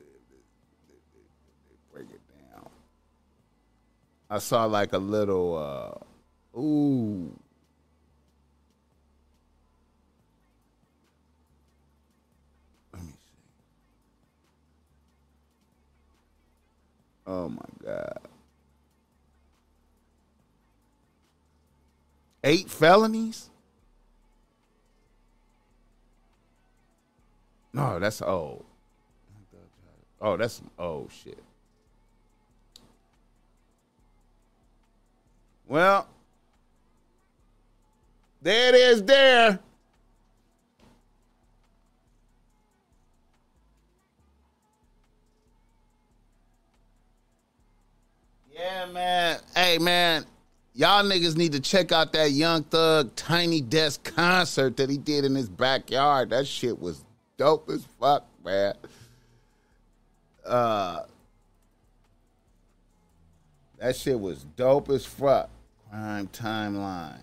Break it down. I saw like a little uh ooh. Oh my God. Eight felonies? No, that's old. Oh, that's some old shit. Well, there it is there. Yeah, man. Hey, man. Y'all niggas need to check out that Young Thug Tiny Desk concert that he did in his backyard. That shit was dope as fuck, man. Uh, that shit was dope as fuck. Crime timeline.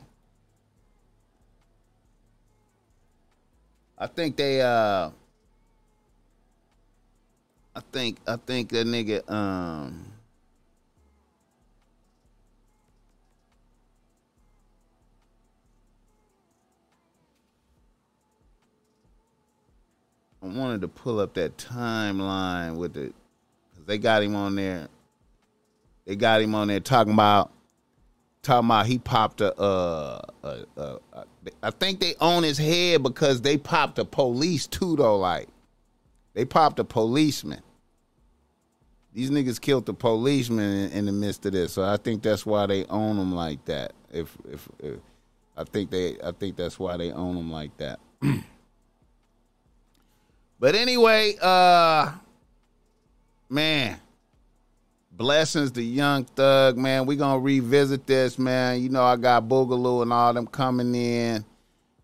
I think they uh I think I think that nigga um I wanted to pull up that timeline with it because they got him on there. They got him on there talking about talking about he popped a, uh, think they own his head because they popped a police too though. Like they popped a policeman. These niggas killed the policeman in, in the midst of this, so I think that's why they own him like that. If, if if I think they I think that's why they own him like that. But anyway, uh man, blessings to Young Thug, man. We gonna revisit this, man. You know, I got Boogaloo and all them coming in.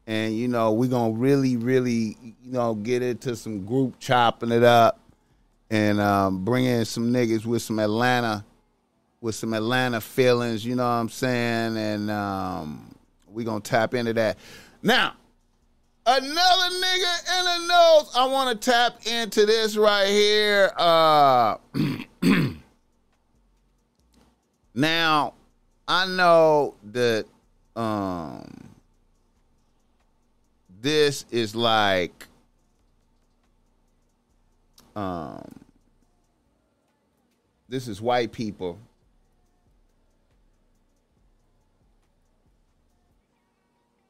And you know, we gonna really, really, you know, get into some group chopping it up and um, bring in some niggas with some Atlanta, with some Atlanta feelings, you know what I'm saying? And um, we gonna tap into that. Now, Another nigga in the nose. I want to tap into this right here. Uh, now, I know that um, this is like um, this is white people.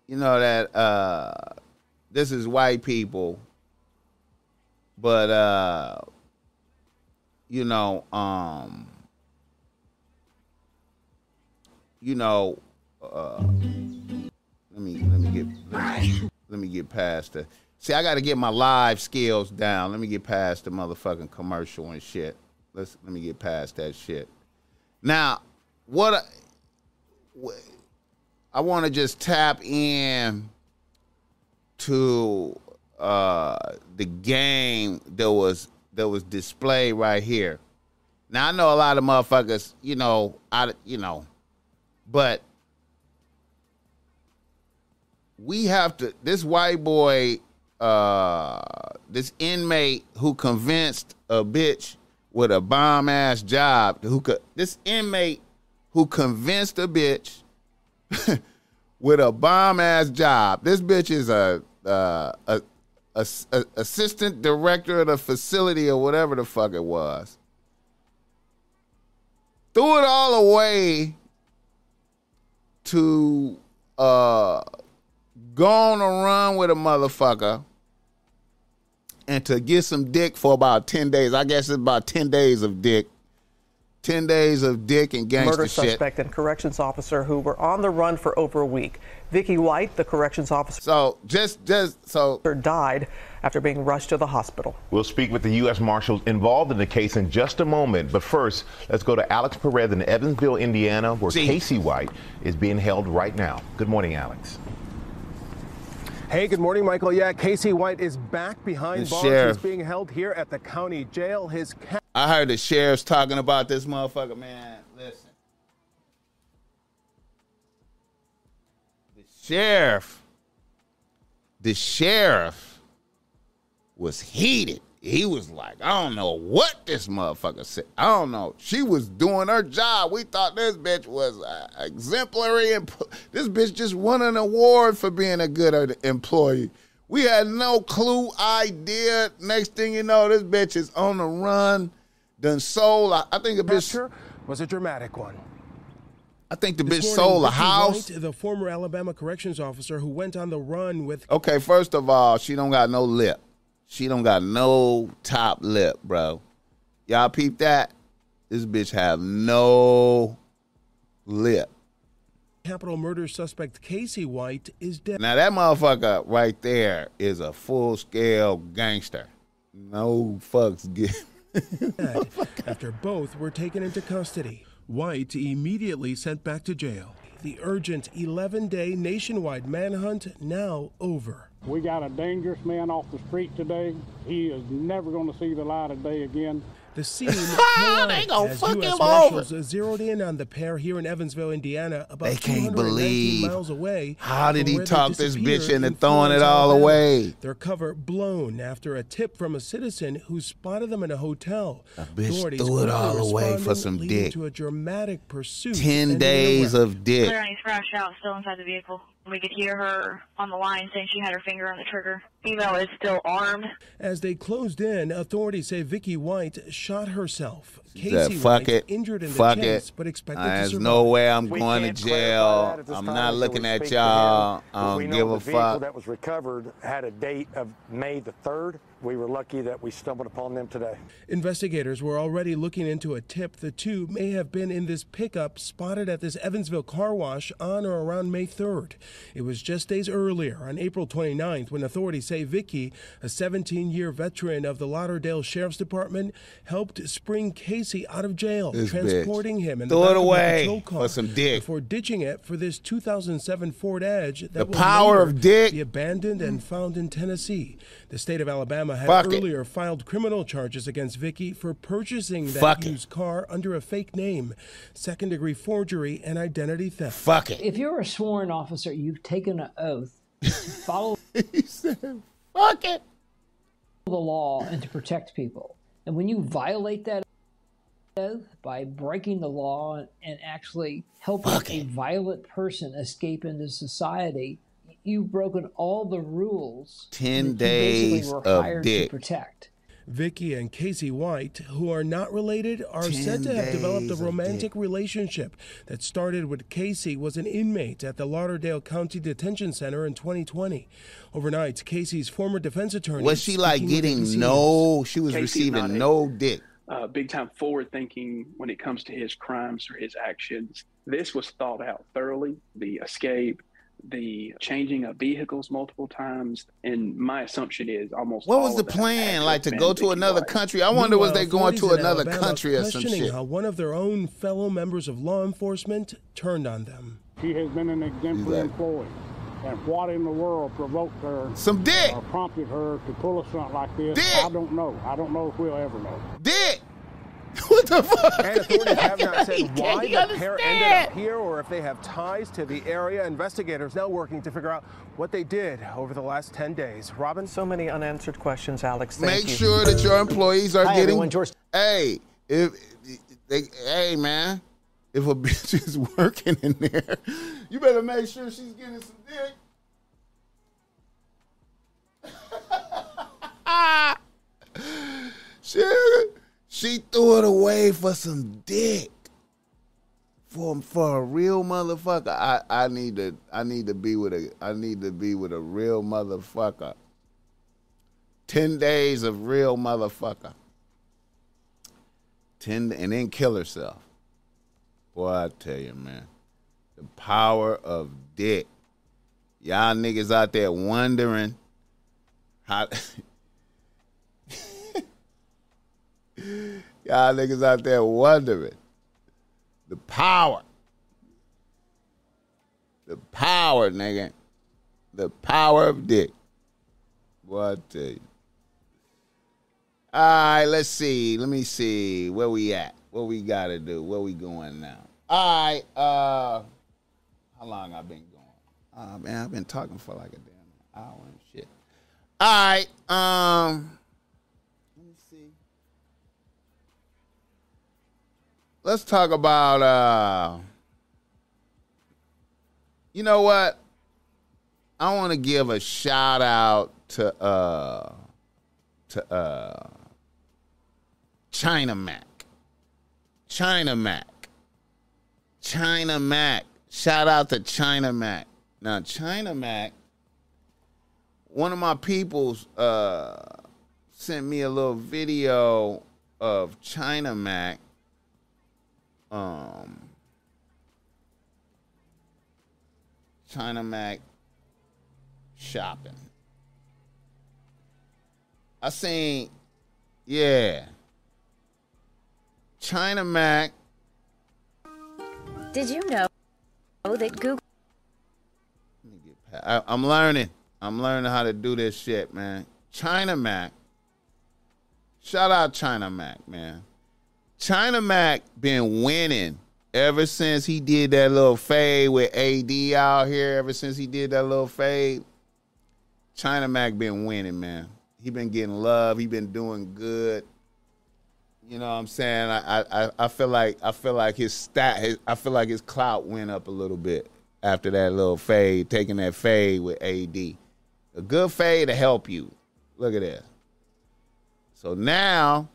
You know that uh this is white people but uh you know um you know uh let me let me get let me, let me get past the see i gotta get my live skills down. Let me get past the motherfucking commercial and shit. Let's let me get past that shit. Now what I, I want to just tap in to uh, the game that was that was displayed right here. Now I know a lot of motherfuckers, you know, I you know, but we have to this white boy uh this inmate who convinced a bitch with a bomb ass job who could this inmate who convinced a bitch with a bomb ass job this bitch is a uh, a, a, a assistant director of the facility or whatever the fuck it was threw it all away to uh go on a run with a motherfucker and to get some dick for about 10 days. I guess it's about 10 days of dick. 10 days of dick and gangster murder shit. suspect and corrections officer who were on the run for over a week. Vicky White, the corrections officer, so just just so died after being rushed to the hospital. We'll speak with the U.S. Marshals involved in the case in just a moment. But first, let's go to Alex Perez in Evansville, Indiana, where Casey White is being held right now. Good morning, Alex. Hey, good morning, Michael. Yeah, Casey White is back behind The bars. sheriff. He's being held here at the county jail. His ca- I heard the sheriff's talking about this motherfucker, man. Listen. The sheriff, the sheriff was heated. He was like, I don't know what this motherfucker said. I don't know. She was doing her job. We thought this bitch was uh, exemplary. And this bitch just won an award for being a good uh, employee. We had no clue, idea. Next thing you know, this bitch is on the run. Done sold. I, I think the bitch was a dramatic one. I think the bitch morning, sold a house. White, the former Alabama corrections officer who went on the run with Okay, first of all, she don't got no lip. She don't got no top lip, bro. Y'all peep that? This bitch have no lip. capital murder suspect Casey White is dead. Now that motherfucker right there is a full scale gangster. No fucks given. after both were taken into custody. White immediately sent back to jail. The urgent 11 day nationwide manhunt now over. We got a dangerous man off the street today. He is never going to see the light of day again. The scene They gonna as fuck U.S. him Marshals zeroed in on the pair here in Evansville, Indiana, about They can't believe miles away. How did he where talk this bitch disappeared into in throwing it all Alabama. away? Their cover blown after a tip from a citizen who spotted them in a hotel. A bitch Authorities threw it all away for some dick. To a dramatic pursuit. 10 days of dick. Clear any fresh out still inside the vehicle. We could hear her on the line saying she had her finger on the trigger. Female is still armed. As they closed in, authorities say Vicky White shot herself. Said, Casey fuck White it. injured in Fuck the chest, it. but expected Uh, to There's no way I'm We going to jail. that at this I'm not looking at y'all. him. I we don't know give the a vehicle fuck. that was recovered had a date of May the 3rd. We were lucky that we stumbled upon them today. Investigators were already looking into a tip the two may have been in this pickup spotted at this Evansville car wash on or around May 3rd. It was just days earlier, on April 29th, when authorities say Vicky, a 17 year veteran of the Lauderdale Sheriff's Department, helped spring Casey out of jail, This bitch. transporting him in Throw the it back of a away patrol car for some dick. before ditching it for this 2007 Ford Edge that The will power of dick. be abandoned and found in Tennessee. The state of Alabama had Fuck it. earlier filed criminal charges against Vicky for purchasing that Fuck it. used car under a fake name, second degree forgery, and identity theft. Fuck it. If you're a sworn officer, you've taken an oath to follow Fuck it. the law and to protect people. And when you violate that oath by breaking the law and, and actually helping a violent person escape into society, you've broken all the rules 10 that you days basically were of hired dick. to protect. Vicky and Casey White, who are not related, are said to have developed a romantic relationship that started when Casey was an inmate at the Lauderdale County Detention Center in 2020. Overnight, Casey's former defense attorney Was she like getting no? She was Casey's not receiving a- no dick. uh, big time forward thinking when it comes to his crimes or his actions. This was thought out thoroughly the escape, the changing of vehicles multiple times. And my assumption is almost What all was the of plan? Like to go to another White. country? I wonder was they going to another Alabama country or some questioning shit? how one of their own fellow members of law enforcement turned on them. She has been an exemplary like- employee. And what in the world provoked her? Some dick. Or prompted her to pull a stunt like this? Dick. I don't know. I don't know if we'll ever know. Dick. What the fuck? And authorities have not said why even the pair ended up here or if they have ties to the area. Investigators now working to figure out what they did over the last 10 days. Robin? So many unanswered questions, Alex. Thank Make you. sure that your employees are Hi, getting. everyone. George- Hey, if they, hey man, if a bitch is working in there, you better make sure she's getting some dick. she, she threw it away for some dick. For for a real motherfucker, I, I need to I need to be with a I need to be with a real motherfucker. Ten days of real motherfucker. Ten and then kill herself. Boy, I tell you, man, the power of dick. Y'all niggas out there wondering how. Y'all niggas out there wondering the power. The power, nigga. The power of dick. What you. All right, let's see. Let me see where we at. What we gotta do? Where we going now? All right. Uh, how long I been going? Oh man, I've been talking for like a damn hour and shit. All right. Um, Let's talk about. uh You know what? I want to give a shout out to uh to uh China Mac. China Mac. China Mac. Shout out to China Mac. Now China Mac, one of my peoples uh sent me a little video of China Mac. Um China Mac shopping. I seen, yeah. China Mac. Did you know that Google I, I'm learning. I'm learning how to do this shit, man. China Mac. Shout out China Mac, man. China Mac been winning ever since he did that little fade with AD out here. Ever since he did that little fade, China Mac been winning, man. He been getting love. He been doing good. You know what I'm saying? I I, I feel like I feel like his stat his, I feel like his clout went up a little bit after that little fade, taking that fade with AD. A good fade to help you. Look at that. So now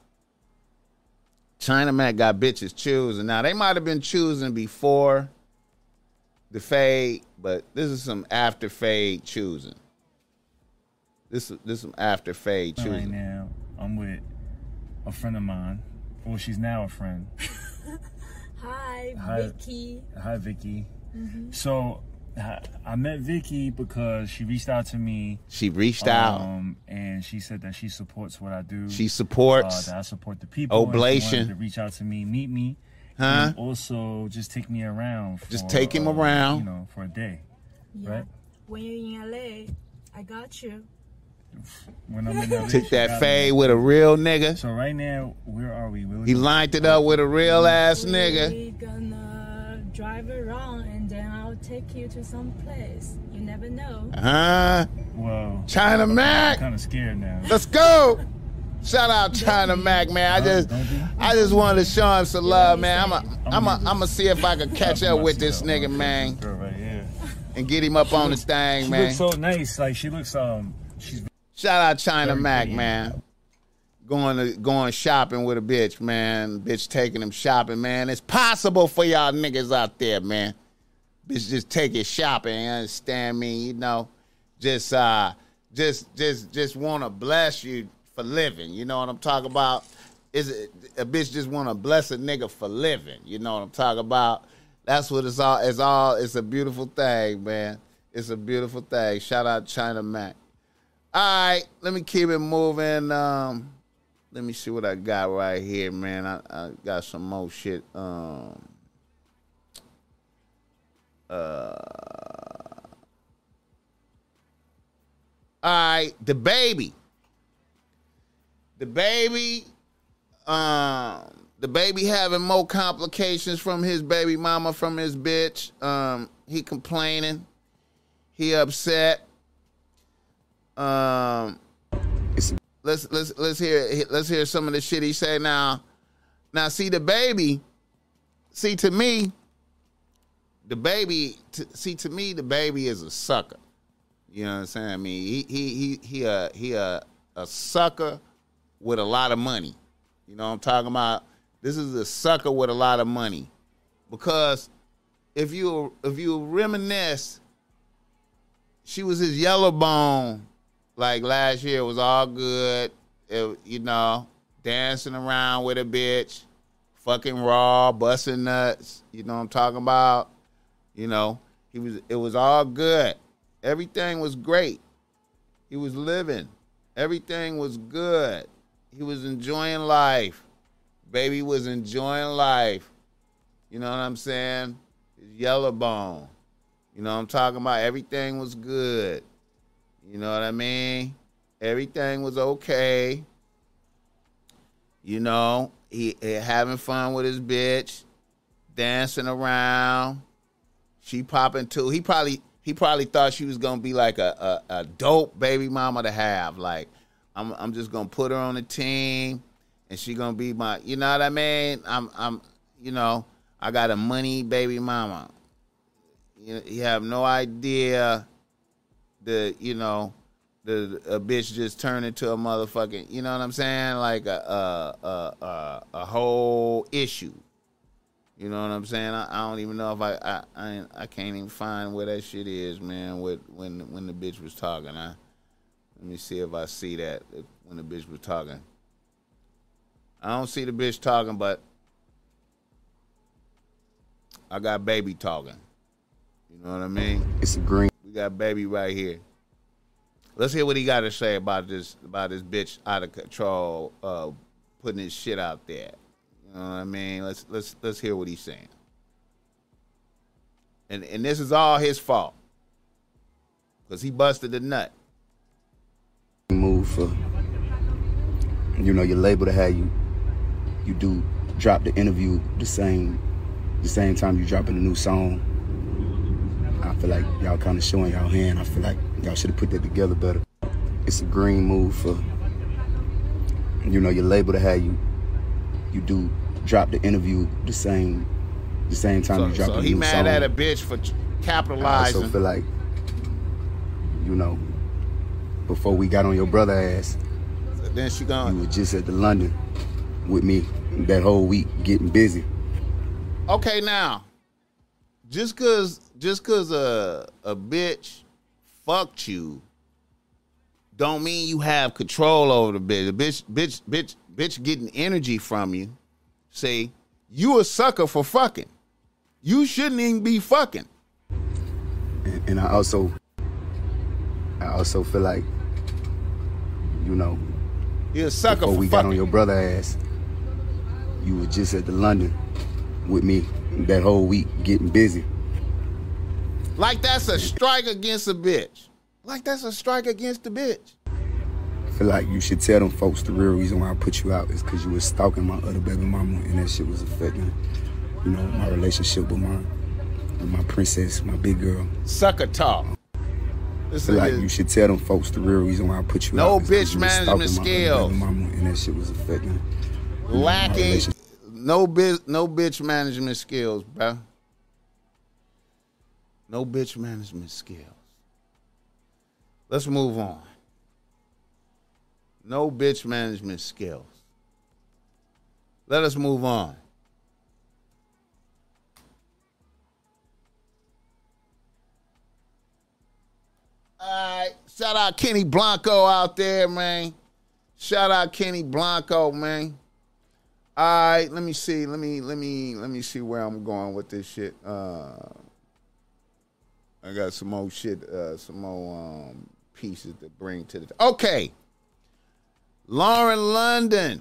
China Mac got bitches choosing. Now they might have been choosing before the fade, but this is some after fade choosing. This this is some after fade choosing. Right choosing. now, I'm with a friend of mine. Well, she's now a friend. Hi, Hi. Vicky. Hi, Vicky. Mhm. So I I met Vicky because she reached out to me. She reached out. um, and she said that she supports what I do. She supports uh, that I support the people. Oblation. to reach out to me, meet me, Huh? and also just take me around. For, Just take him uh, around. you know, for a day, Yeah. right? When you're in LA, I got you. When I'm in LA, Took that got fade with a real nigga. So right now, where are we? Where He lined it up with a real ass nigga. We gonna drive around and then I'll take you to some place. You never know. Huh? Whoa. China Mac. I'm kind of scared now. Let's go. Shout out China Mac, man. I just, I just wanted to show him some love, man. I'm a, I'm a, I'm gonna see if I can catch up with this nigga, man, Girl right here. and get him up on the thing, man. She looks so nice. Like she looks um. She's Shout out China Mac, man. Going to going shopping with a bitch, man. Bitch taking him shopping, man. It's possible for y'all niggas out there, man. Just take it shopping, you understand me? You know, just uh just just just wanna bless you for living. You know what I'm talking about? Is it a bitch just wanna bless a nigga for living? You know what I'm talking about? That's what it's all it's all it's a beautiful thing, man. It's a beautiful thing. Shout out China Mac. All right, let me keep it moving. Um, let me see what I got right here, man. I, I got some more shit. Um, uh, All right, the baby. The baby, um, the baby having more complications from his baby mama, from his bitch. Um, he complaining. He upset. Um, let's let's let's hear let's hear some of the shit he say now. Now, see the baby. See to me, the baby. T- see to me, the baby is a sucker. You know what I'm saying? I mean, he he he he a he a a sucker with a lot of money. You know what I'm talking about? This is a sucker with a lot of money. Because if you if you reminisce, she was his yellow bone like last year. It was all good. It, you know, dancing around with a bitch, fucking raw, busting nuts. You know what I'm talking about? You know, he was it was all good. Everything was great. He was living. Everything was good. He was enjoying life. Baby was enjoying life. You know what I'm saying? His yellow bone. You know what I'm talking about? Everything was good. You know what I mean? Everything was okay. You know, he, he having fun with his bitch, dancing around. She popping too. He probably he probably thought she was gonna be like a, a, a dope baby mama to have. Like, I'm I'm just gonna put her on the team and she gonna be my you know what I mean? I'm I'm you know, I got a money baby mama. You, you have no idea the you know the a bitch just turned into a motherfucking you know what I'm saying like a a a, a, a whole issue. You know what I'm saying? I, I don't even know if I, I I I can't even find where that shit is, man. With when when the bitch was talking, I let me see if I see that when the bitch was talking. I don't see the bitch talking, but I got baby talking. You know what I mean? It's a green. We got baby right here. Let's hear what he got to say about this about this bitch out of control, uh, putting his shit out there. You know what I mean? Let's let's let's hear what he's saying. And and this is all his fault. Cause he busted the nut. Move for you know your label to have you you do drop the interview the same the same time you dropping a new song. I feel like y'all kind of showing y'all hand. I feel like y'all should have put that together better. It's a green move for you know your label to have you you do drop the interview the same the same time So, you drop so a he mad song. at a bitch for capitalizing. I also feel like you know before we got on your brother ass, then she gone. you were just at the London with me that whole week getting busy. Okay, now, just cause just cause a a bitch fucked you, don't mean you have control over the bitch. The bitch, bitch, bitch, bitch getting energy from you. See, you a sucker for fucking. You shouldn't even be fucking. And, and I also I also feel like you know You a sucker before for we got on your brother ass, you was just at the London with me that whole week getting busy. Like that's a strike against a bitch. Like that's a strike against the bitch. Feel like you should tell them folks the real reason why I put you out is because you was stalking my other baby mama and that shit was affecting, you know, my relationship with my with my princess, my big girl. Sucker talk. This feel like you should tell them folks the real reason why I put you No out. 'cause bitch management my skills. Mama and that shit was affecting. you know, my lacking no bitch, no bitch management skills, bro. No bitch management skills. Let's move on. No bitch management skills. Let us move on. All right, shout out Kenny Blanco out there, man. Shout out Kenny Blanco, man. All right, let me see. Let me let me let me see where I'm going with this shit. Uh, I got some more shit, uh, some more um, pieces to bring to the. Okay, Lauren London,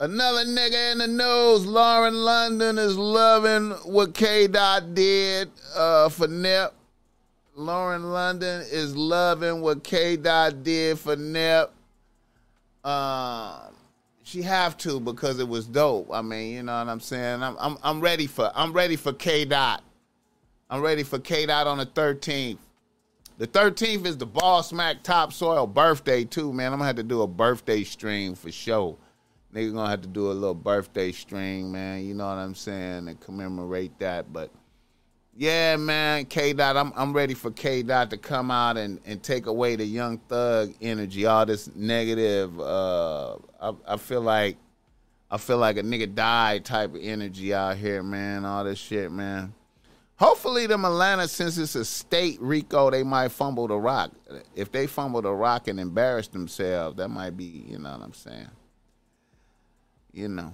another nigga in the nose. Lauren London is loving what K Dot did uh, for Nip. Lauren London is loving what K Dot did for Nip. Um, she have to because it was dope. I mean, you know what I'm saying. I'm I'm I'm ready for I'm ready for K Dot. I'm ready for K Dot on the 13th. The 13th is the Boss Mac Topsoil birthday too, man. I'm gonna have to do a birthday stream for sure. Nigga gonna have to do a little birthday stream, man. You know what I'm saying, and commemorate that. But yeah, man, K Dot, I'm I'm ready for K Dot to come out and, and take away the young thug energy, all this negative. Uh, I, I feel like I feel like a nigga died type of energy out here, man. All this shit, man. Hopefully, them Atlanta, since it's a state Rico, they might fumble the rock. If they fumble the rock and embarrass themselves, that might be, you know what I'm saying. You know.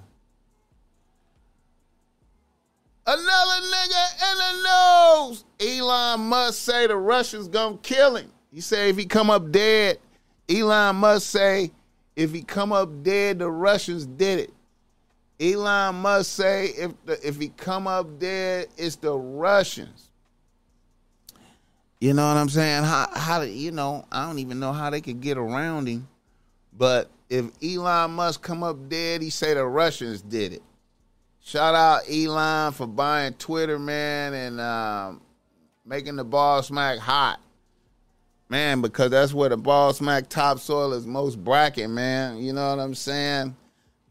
Another nigga in the nose. Elon Musk say the Russians gonna kill him. He say if he come up dead, Elon Musk say if he come up dead, the Russians did it. Elon Musk say if the, if he come up dead, it's the Russians. You know what I'm saying? How how you know? I don't even know how they could get around him. But if Elon Musk come up dead, he say the Russians did it. Shout out Elon for buying Twitter, man, and um, making the Boss Mac hot. Man, because that's where the Boss Mac topsoil is most bracking, man. You know what I'm saying?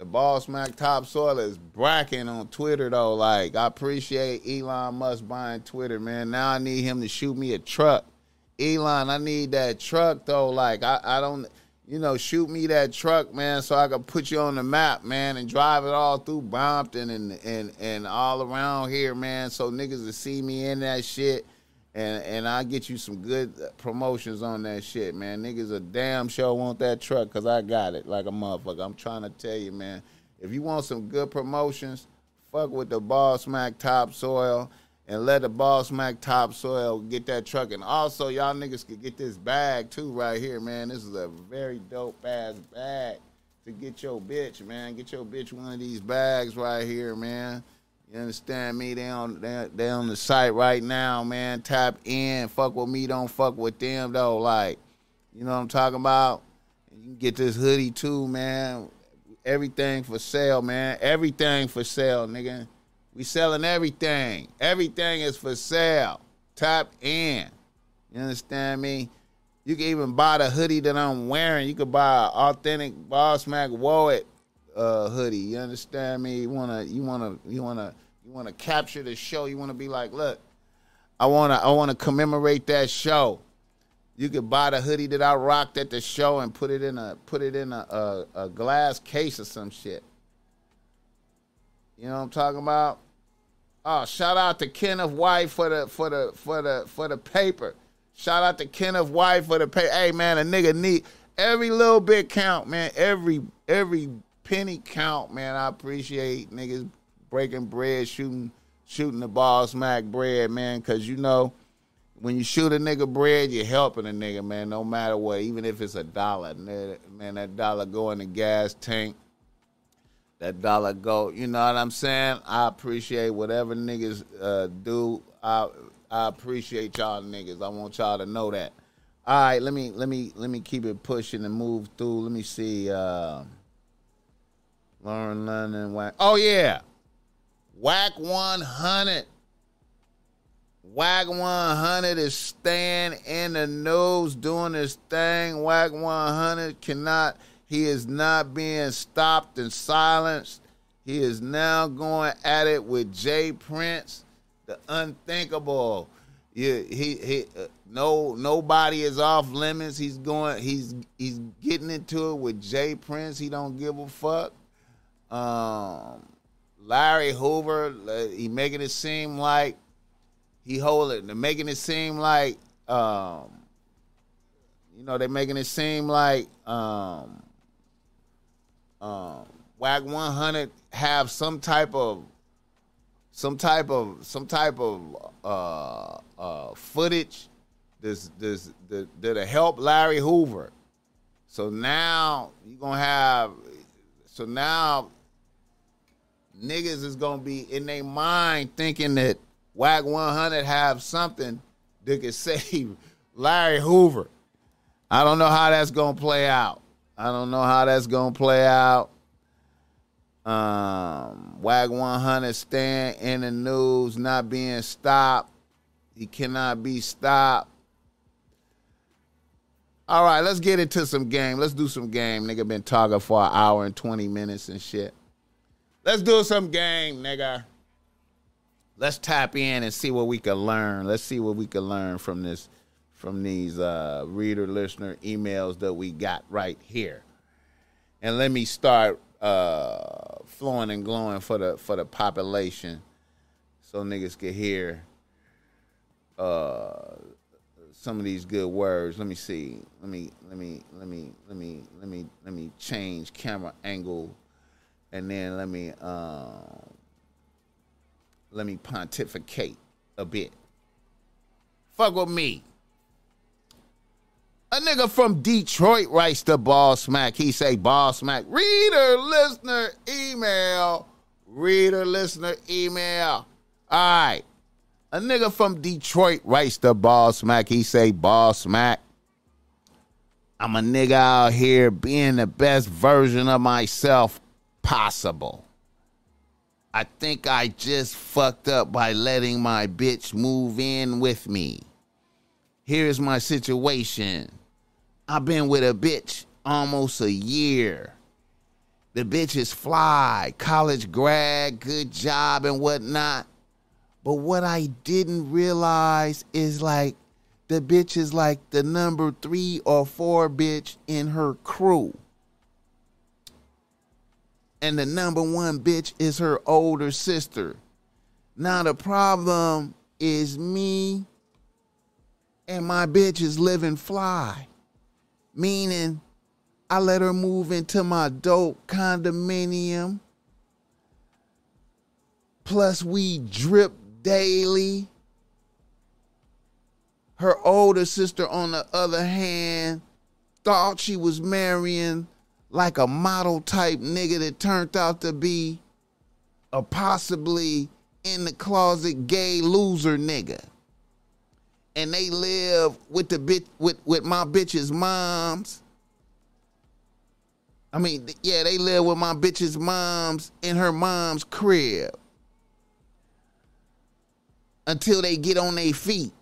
The Boss Mac topsoil is bracking on Twitter though. Like, I appreciate Elon Musk buying Twitter, man. Now I need him to shoot me a truck. Elon, I need that truck though. Like, I, I don't you know, shoot me that truck, man, so I can put you on the map, man, and drive it all through Brompton and and and all around here, man, so niggas will see me in that shit. And and I get you some good uh, promotions on that shit, man. Niggas a damn sure want that truck because I got it like a motherfucker. I'm trying to tell you, man. If you want some good promotions, fuck with the Boss Mac Topsoil and let the Boss Mac topsoil get that truck. And also, y'all niggas could get this bag too right here, man. This is a very dope ass bag to get your bitch, man. Get your bitch one of these bags right here, man. You understand me? They on they, they on the site right now, man. Tap in. Fuck with me, don't fuck with them though. Like, you know what I'm talking about? You can get this hoodie too, man. Everything for sale, man. Everything for sale, nigga. We selling everything. Everything is for sale. Tap in. You understand me? You can even buy the hoodie that I'm wearing. You could buy an authentic Boss Mac Wallet uh, hoodie. You understand me? You wanna, you wanna, you wanna, you wanna capture the show. You wanna be like, look, I wanna, I wanna commemorate that show. You could buy the hoodie that I rocked at the show and put it in a, put it in a, a, a glass case or some shit. You know what I'm talking about? Oh, shout out to Kenneth White for the for the for the for the paper. Shout out to Kenneth White for the pay. Hey man, a nigga need every little bit count, man. Every every penny count, man. I appreciate niggas breaking bread, shooting shooting the Boss Mac bread, man. Cause you know, when you shoot a nigga bread, you're helping a nigga, man. No matter what, even if it's a dollar, man. That dollar go in the gas tank that dollar go. You know what I'm saying? I appreciate whatever niggas uh, do. I I appreciate y'all niggas. I want y'all to know that. All right, let me let me let me keep it pushing and move through. Let me see. Uh, Lauren London. Oh yeah, Wack 100. Wack 100 is staying in the news, doing his thing. Wack 100 cannot he is not being stopped and silenced. He is now going at it with J. Prince, the unthinkable. Yeah, he he uh, no nobody is off limits. He's going he's he's getting into it with J. Prince. He don't give a fuck. Um, Larry Hoover, he making it seem like he holding, They making it seem like um, you know, they're making it seem like um, um, Wack 100 have some type of some type of some type of uh, uh, footage this this that, that'll help Larry Hoover. So now you're gonna have so now niggas is gonna be in their mind thinking that Wack 100 have something that could save Larry Hoover. I don't know how that's gonna play out. I don't know how that's gonna play out. Um, Wack 100 stand in the news, not being stopped. He cannot be stopped. All right, let's get into some game. Let's do some game. Nigga been talking for an hour and 20 minutes and shit. Let's do some game, nigga. Let's tap in and see what we can learn. Let's see what we can learn from this, from these uh, reader listener emails that we got right here. And let me start uh, flowing and glowing for the for the population, so niggas can hear uh, some of these good words. Let me see. Let me let me let me let me let me let me change camera angle, and then let me um, let me pontificate a bit. Fuck with me. A nigga from Detroit writes the Boss Mac. He say Boss Mac. Reader, listener, email. Reader, listener, email. All right. A nigga from Detroit writes the Boss Mac. He say Boss Mac. I'm a nigga out here being the best version of myself possible. I think I just fucked up by letting my bitch move in with me. Here's my situation. I've been with a bitch almost a year. The bitch is fly, college grad, good job and whatnot. But what I didn't realize is like the bitch is like the number three or four bitch in her crew. And the number one bitch is her older sister. Now the problem is me and my bitch is living fly. Meaning I let her move into my dope condominium. Plus we drip daily. Her older sister, on the other hand, thought she was marrying like a model type nigga that turned out to be a possibly in the closet gay loser nigga. And they live with the bitch with, with my bitch's moms. I mean, yeah, they live with my bitch's moms in her mom's crib until they get on their feet.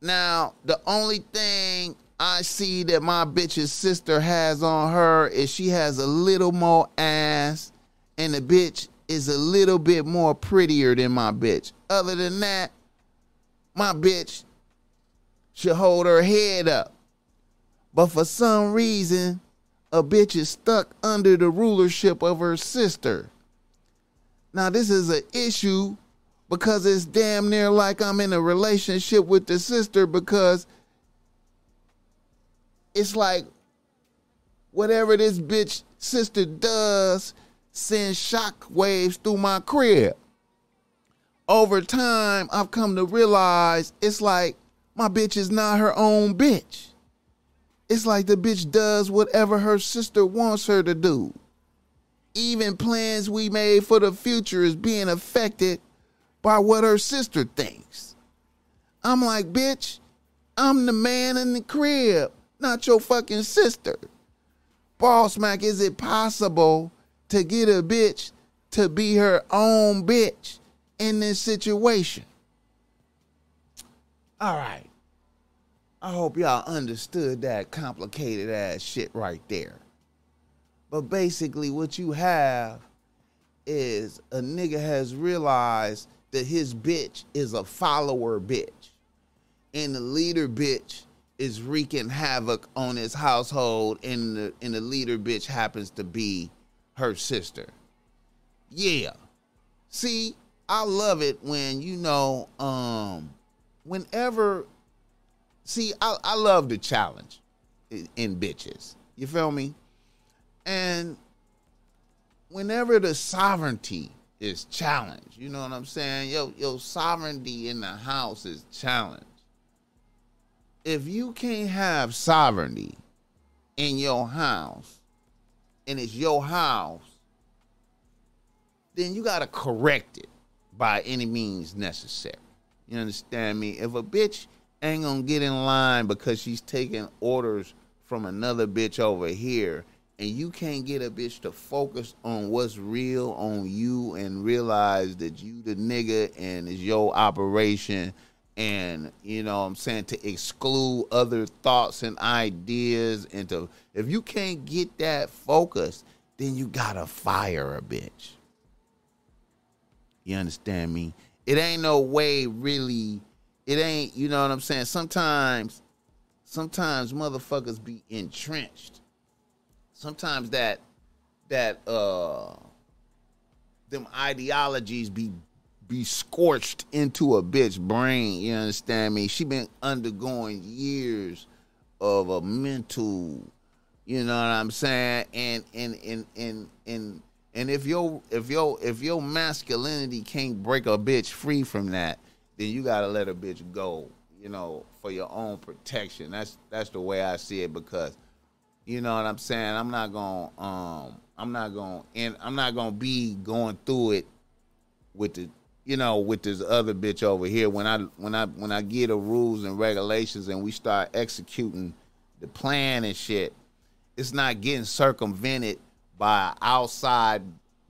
Now, the only thing I see that my bitch's sister has on her is she has a little more ass, and the bitch is a little bit more prettier than my bitch. Other than that, my bitch should hold her head up. But for some reason, a bitch is stuck under the rulership of her sister. Now, this is an issue because it's damn near like I'm in a relationship with the sister because it's like whatever this bitch sister does sends shock waves through my crib. Over time, I've come to realize it's like my bitch is not her own bitch. It's like the bitch does whatever her sister wants her to do. Even plans we made for the future is being affected by what her sister thinks. I'm like, bitch, I'm the man in the crib, not your fucking sister. Boss Mac, is it possible to get a bitch to be her own bitch in this situation? All right. I hope y'all understood that complicated ass shit right there. But basically, what you have is a nigga has realized that his bitch is a follower bitch. And the leader bitch is wreaking havoc on his household, and the, and the leader bitch happens to be her sister. Yeah. See, I love it when, you know, um, whenever see, I, I love the challenge in, in bitches. You feel me? And whenever the sovereignty is challenged, you know what I'm saying? Yo, your sovereignty in the house is challenged. If you can't have sovereignty in your house, and it's your house, then you got to correct it by any means necessary. You understand me? If a bitch ain't gonna get in line because she's taking orders from another bitch over here, and you can't get a bitch to focus on what's real on you and realize that you the nigga and it's your operation and you know I'm saying to exclude other thoughts and ideas and to if you can't get that focus, then you gotta fire a bitch. You understand me? It ain't no way really, it ain't, you know what I'm saying? Sometimes, sometimes motherfuckers be entrenched. Sometimes that that uh them ideologies be be scorched into a bitch brain. You understand me? She been undergoing years of a mental, you know what I'm saying? And and and and and and if your if your if your masculinity can't break a bitch free from that, then you gotta let a bitch go. You know, for your own protection. That's that's the way I see it because, you know what I'm saying. I'm not gonna um I'm not gonna and I'm not gonna be going through it with the you know, with this other bitch over here, when I when I when I get the rules and regulations and we start executing the plan and shit, it's not getting circumvented by outside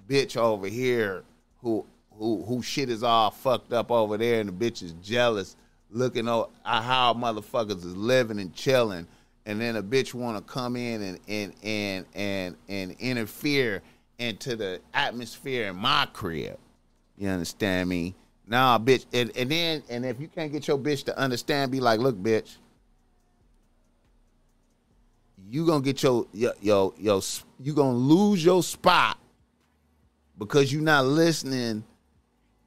bitch over here who who who shit is all fucked up over there and the bitch is jealous looking at uh, how motherfuckers is living and chilling. And then a bitch want to come in and and and and and interfere into the atmosphere in my crib you understand me? Nah, bitch. And, and then, and if you can't get your bitch to understand, be like, look, bitch, you gonna get your yo yo yo you gonna lose your spot because you're not listening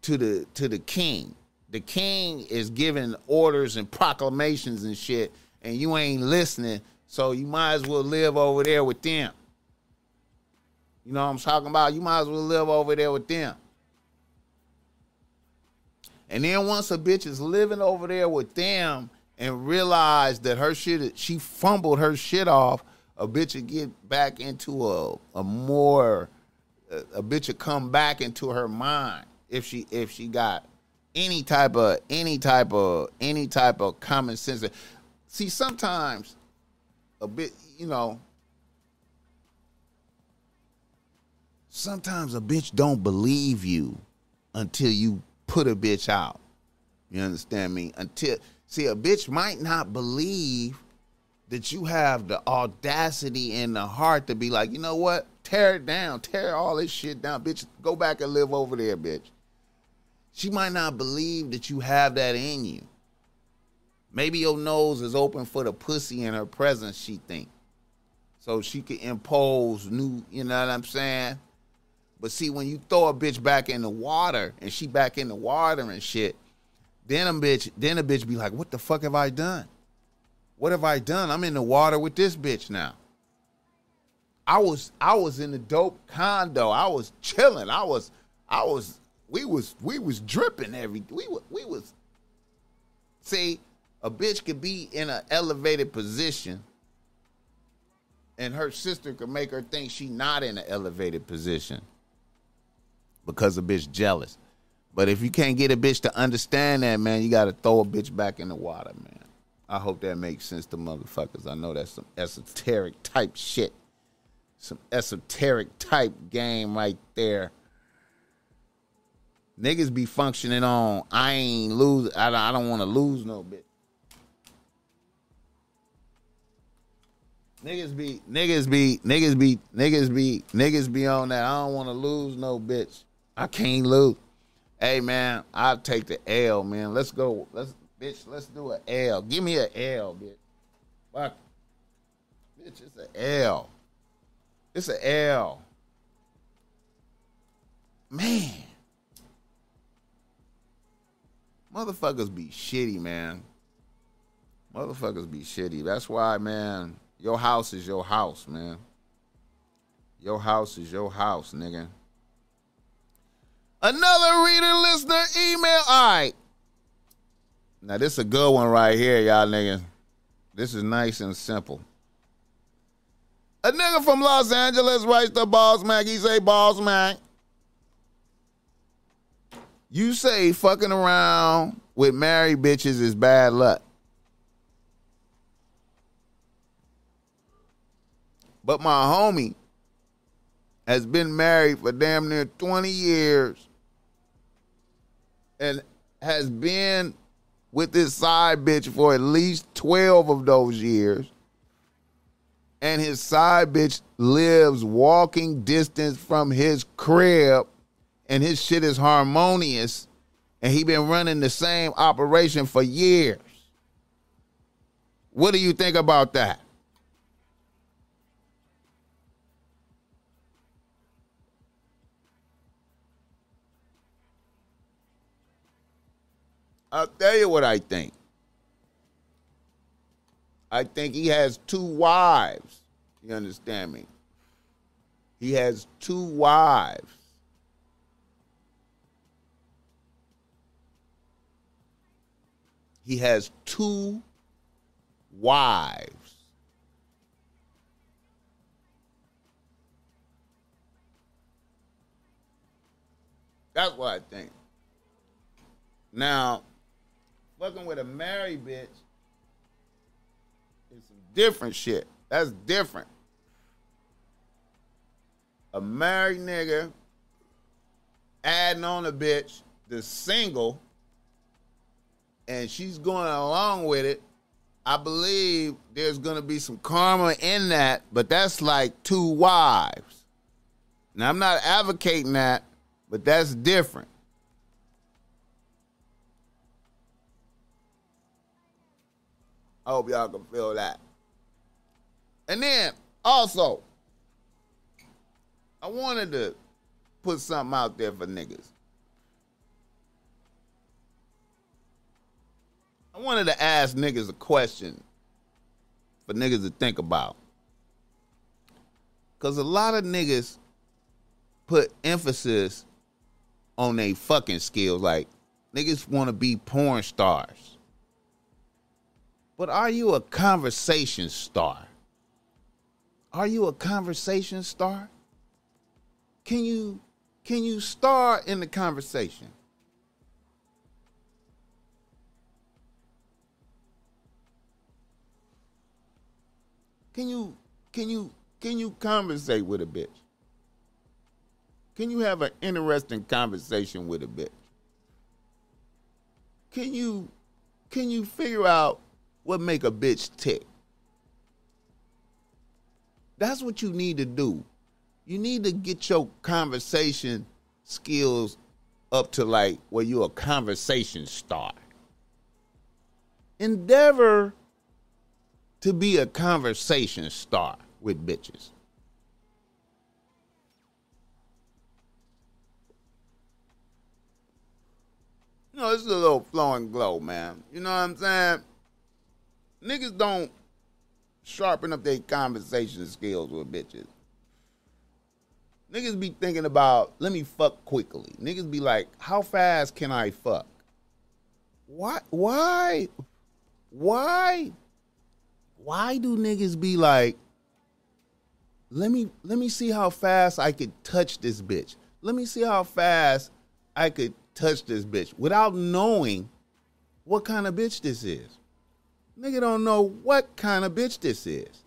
to the to the king. The king is giving orders and proclamations and shit, and you ain't listening. So you might as well live over there with them. You know what I'm talking about? You might as well live over there with them. And then once a bitch is living over there with them and realize that her shit, she fumbled her shit off, a bitch would get back into a, a more, a, bitch would come back into her mind if she if she got any type of any type of any type of common sense. See, sometimes a bit, you know, sometimes a bitch don't believe you until you put a bitch out. You understand me? Until see a bitch might not believe that you have the audacity and the heart to be like, you know what? Tear it down, tear all this shit down, bitch. Go back and live over there, bitch. She might not believe that you have that in you. Maybe your nose is open for the pussy in her presence, she think. So she can impose new, you know what I'm saying? But see, when you throw a bitch back in the water and she back in the water and shit, then a bitch, then a bitch be like, "What the fuck have I done? What have I done? I'm in the water with this bitch now." I was, I was in the dope condo. I was chilling. I was, I was, we was, we was dripping every. We we was. See, a bitch could be in an elevated position, and her sister could make her think she not in an elevated position because a bitch jealous. But if you can't get a bitch to understand that, man, you got to throw a bitch back in the water, man. I hope that makes sense to motherfuckers. I know that's some esoteric type shit. Some esoteric type game right there. Niggas be functioning on, I ain't lose, I, I don't want to lose no bitch. Niggas be, niggas be, niggas be, niggas be, niggas be on that. I don't want to lose no bitch. I can't lose. Hey man, I'll take the L, man. Let's go. Let's bitch, let's do an L. Give me an L, bitch. Fuck. Bitch, it's an L. It's an L. Man. Motherfuckers be shitty, man. Motherfuckers be shitty. That's why, man, your house is your house, man. Your house is your house, nigga. Another reader, listener, email. All right. Now, this is a good one right here, y'all niggas. This is nice and simple. A nigga from Los Angeles writes to Boss Mac. He say, Boss Mac, you say fucking around with married bitches is bad luck. But my homie has been married for damn near 20 years and has been with this side bitch for at least 12 of those years. And his side bitch lives walking distance from his crib and his shit is harmonious and he been running the same operation for years. What do you think about that? I'll tell you what I think. I think he has two wives. You understand me? He has two wives. He has two wives. That's what I think. Now, fucking with a married bitch is some different shit. That's different. A married nigga adding on a bitch the single and she's going along with it. I believe there's gonna be some karma in that, but that's like two wives. Now I'm not advocating that, but that's different. I hope y'all can feel that. And then also, I wanted to put something out there for niggas. I wanted to ask niggas a question for niggas to think about. Cause a lot of niggas put emphasis on their fucking skills. Like niggas want to be porn stars. But are you a conversation star? Are you a conversation star? Can you can you star in the conversation? Can you can you can you conversate with a bitch? Can you have an interesting conversation with a bitch? Can you can you figure out what make a bitch tick? That's what you need to do. You need to get your conversation skills up to like where you're a conversation star. Endeavor to be a conversation star with bitches. You know, it's a little flowing glow, man. You know what I'm saying? Niggas don't sharpen up their conversation skills with bitches. Niggas be thinking about, let me fuck quickly. Niggas be like, how fast can I fuck? Why? Why? Why? Why do niggas be like, let me let me see how fast I could touch this bitch. Let me see how fast I could touch this bitch without knowing what kind of bitch this is. Nigga don't know what kind of bitch this is.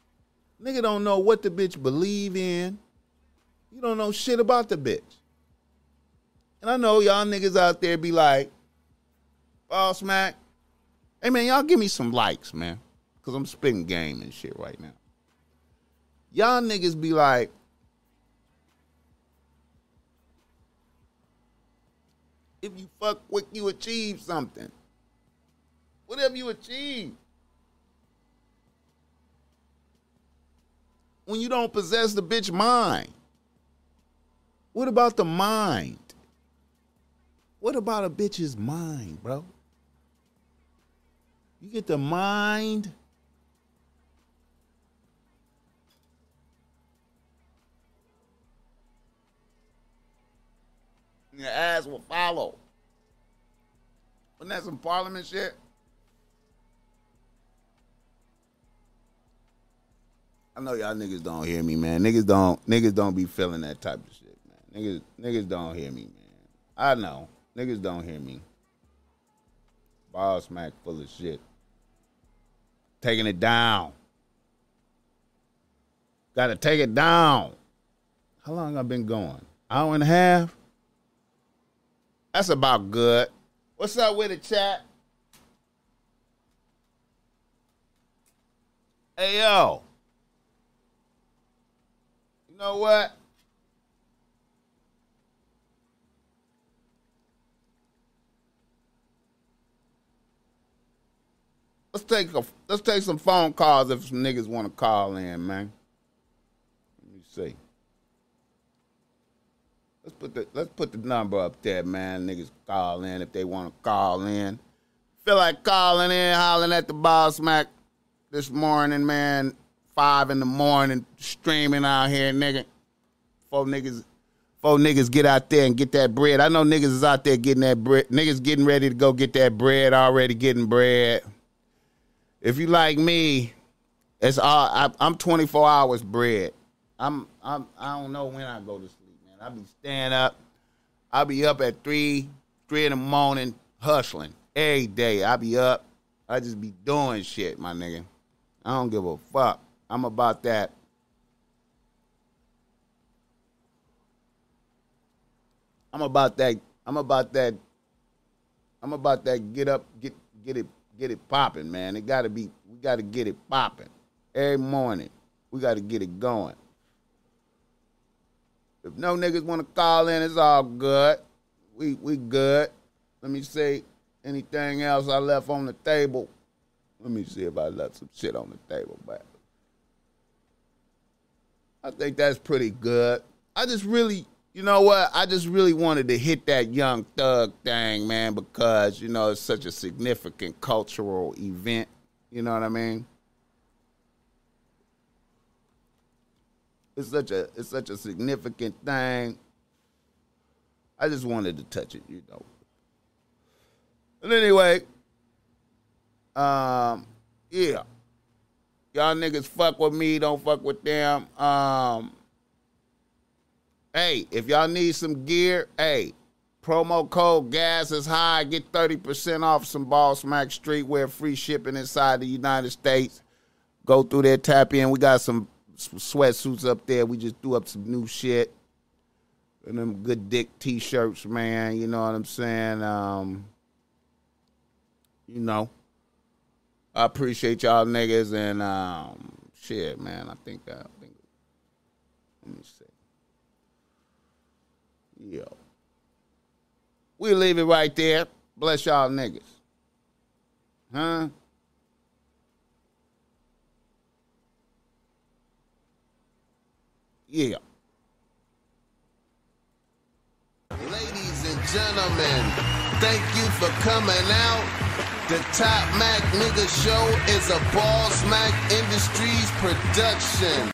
Nigga don't know what the bitch believe in. You don't know shit about the bitch. And I know y'all niggas out there be like, Boss Mac. Hey man, y'all give me some likes, man. Cause I'm spitting game and shit right now. Y'all niggas be like, if you fuck with you achieve something. Whatever you achieve. When you don't possess the bitch mind. What about the mind? What about a bitch's mind, bro? You get the mind. Your ass will follow. Wasn't that some parliament shit? I know y'all niggas don't hear me, man. Niggas don't niggas don't be feeling that type of shit, man. Niggas niggas don't hear me, man. I know. Niggas don't hear me. Boss Mac full of shit. Taking it down. Gotta take it down. How long I been going? Hour and a half? That's about good. What's up with it, chat? Hey yo. Know what? Let's take a let's take some phone calls if some niggas want to call in, man. Let me see. Let's put the let's put the number up there, man. Niggas call in if they want to call in. Feel like calling in, hollering at the boss, Mac, this morning, man. Five in the morning, streaming out here, nigga. Four niggas, four niggas get out there and get that bread. I know niggas is out there getting that bread. Niggas getting ready to go get that bread, already getting bread. If you like me, it's all I, I'm 24 hours bread. I'm I'm I don't know when I go to sleep, man. I be staying up. I be up at three three in the morning hustling every day. I be up. I just be doing shit, my nigga. I don't give a fuck. I'm about that. I'm about that. I'm about that. I'm about that. Get up, get get it, get it popping, man. It got to be. We got to get it popping every morning. We got to get it going. If no niggas want to call in, it's all good. We we good. Let me see anything else I left on the table. Let me see if I left some shit on the table, but I think that's pretty good. I just really, you know what? I just really wanted to hit that Young Thug thing, man, because you know it's such a significant cultural event. You know what I mean? It's such a it's such a significant thing. I just wanted to touch it, you know. But anyway, um, yeah. Y'all niggas fuck with me, don't fuck with them. Um, hey, if y'all need some gear, hey, promo code gas is high. Get 30% off some Boss Mac streetwear, free shipping inside the United States. Go through there, tap in. We got some, sweatsuits up there. We just threw up some new shit. And them good dick t-shirts, man. You know what I'm saying? Um, you know. I appreciate y'all niggas and um, shit, man. I think I think. Let me see. Yo, we leave it right there. Bless y'all niggas, huh? Yeah. Ladies and gentlemen, thank you for coming out. The Top Mac Nigga Show is a Boss Mac Industries production.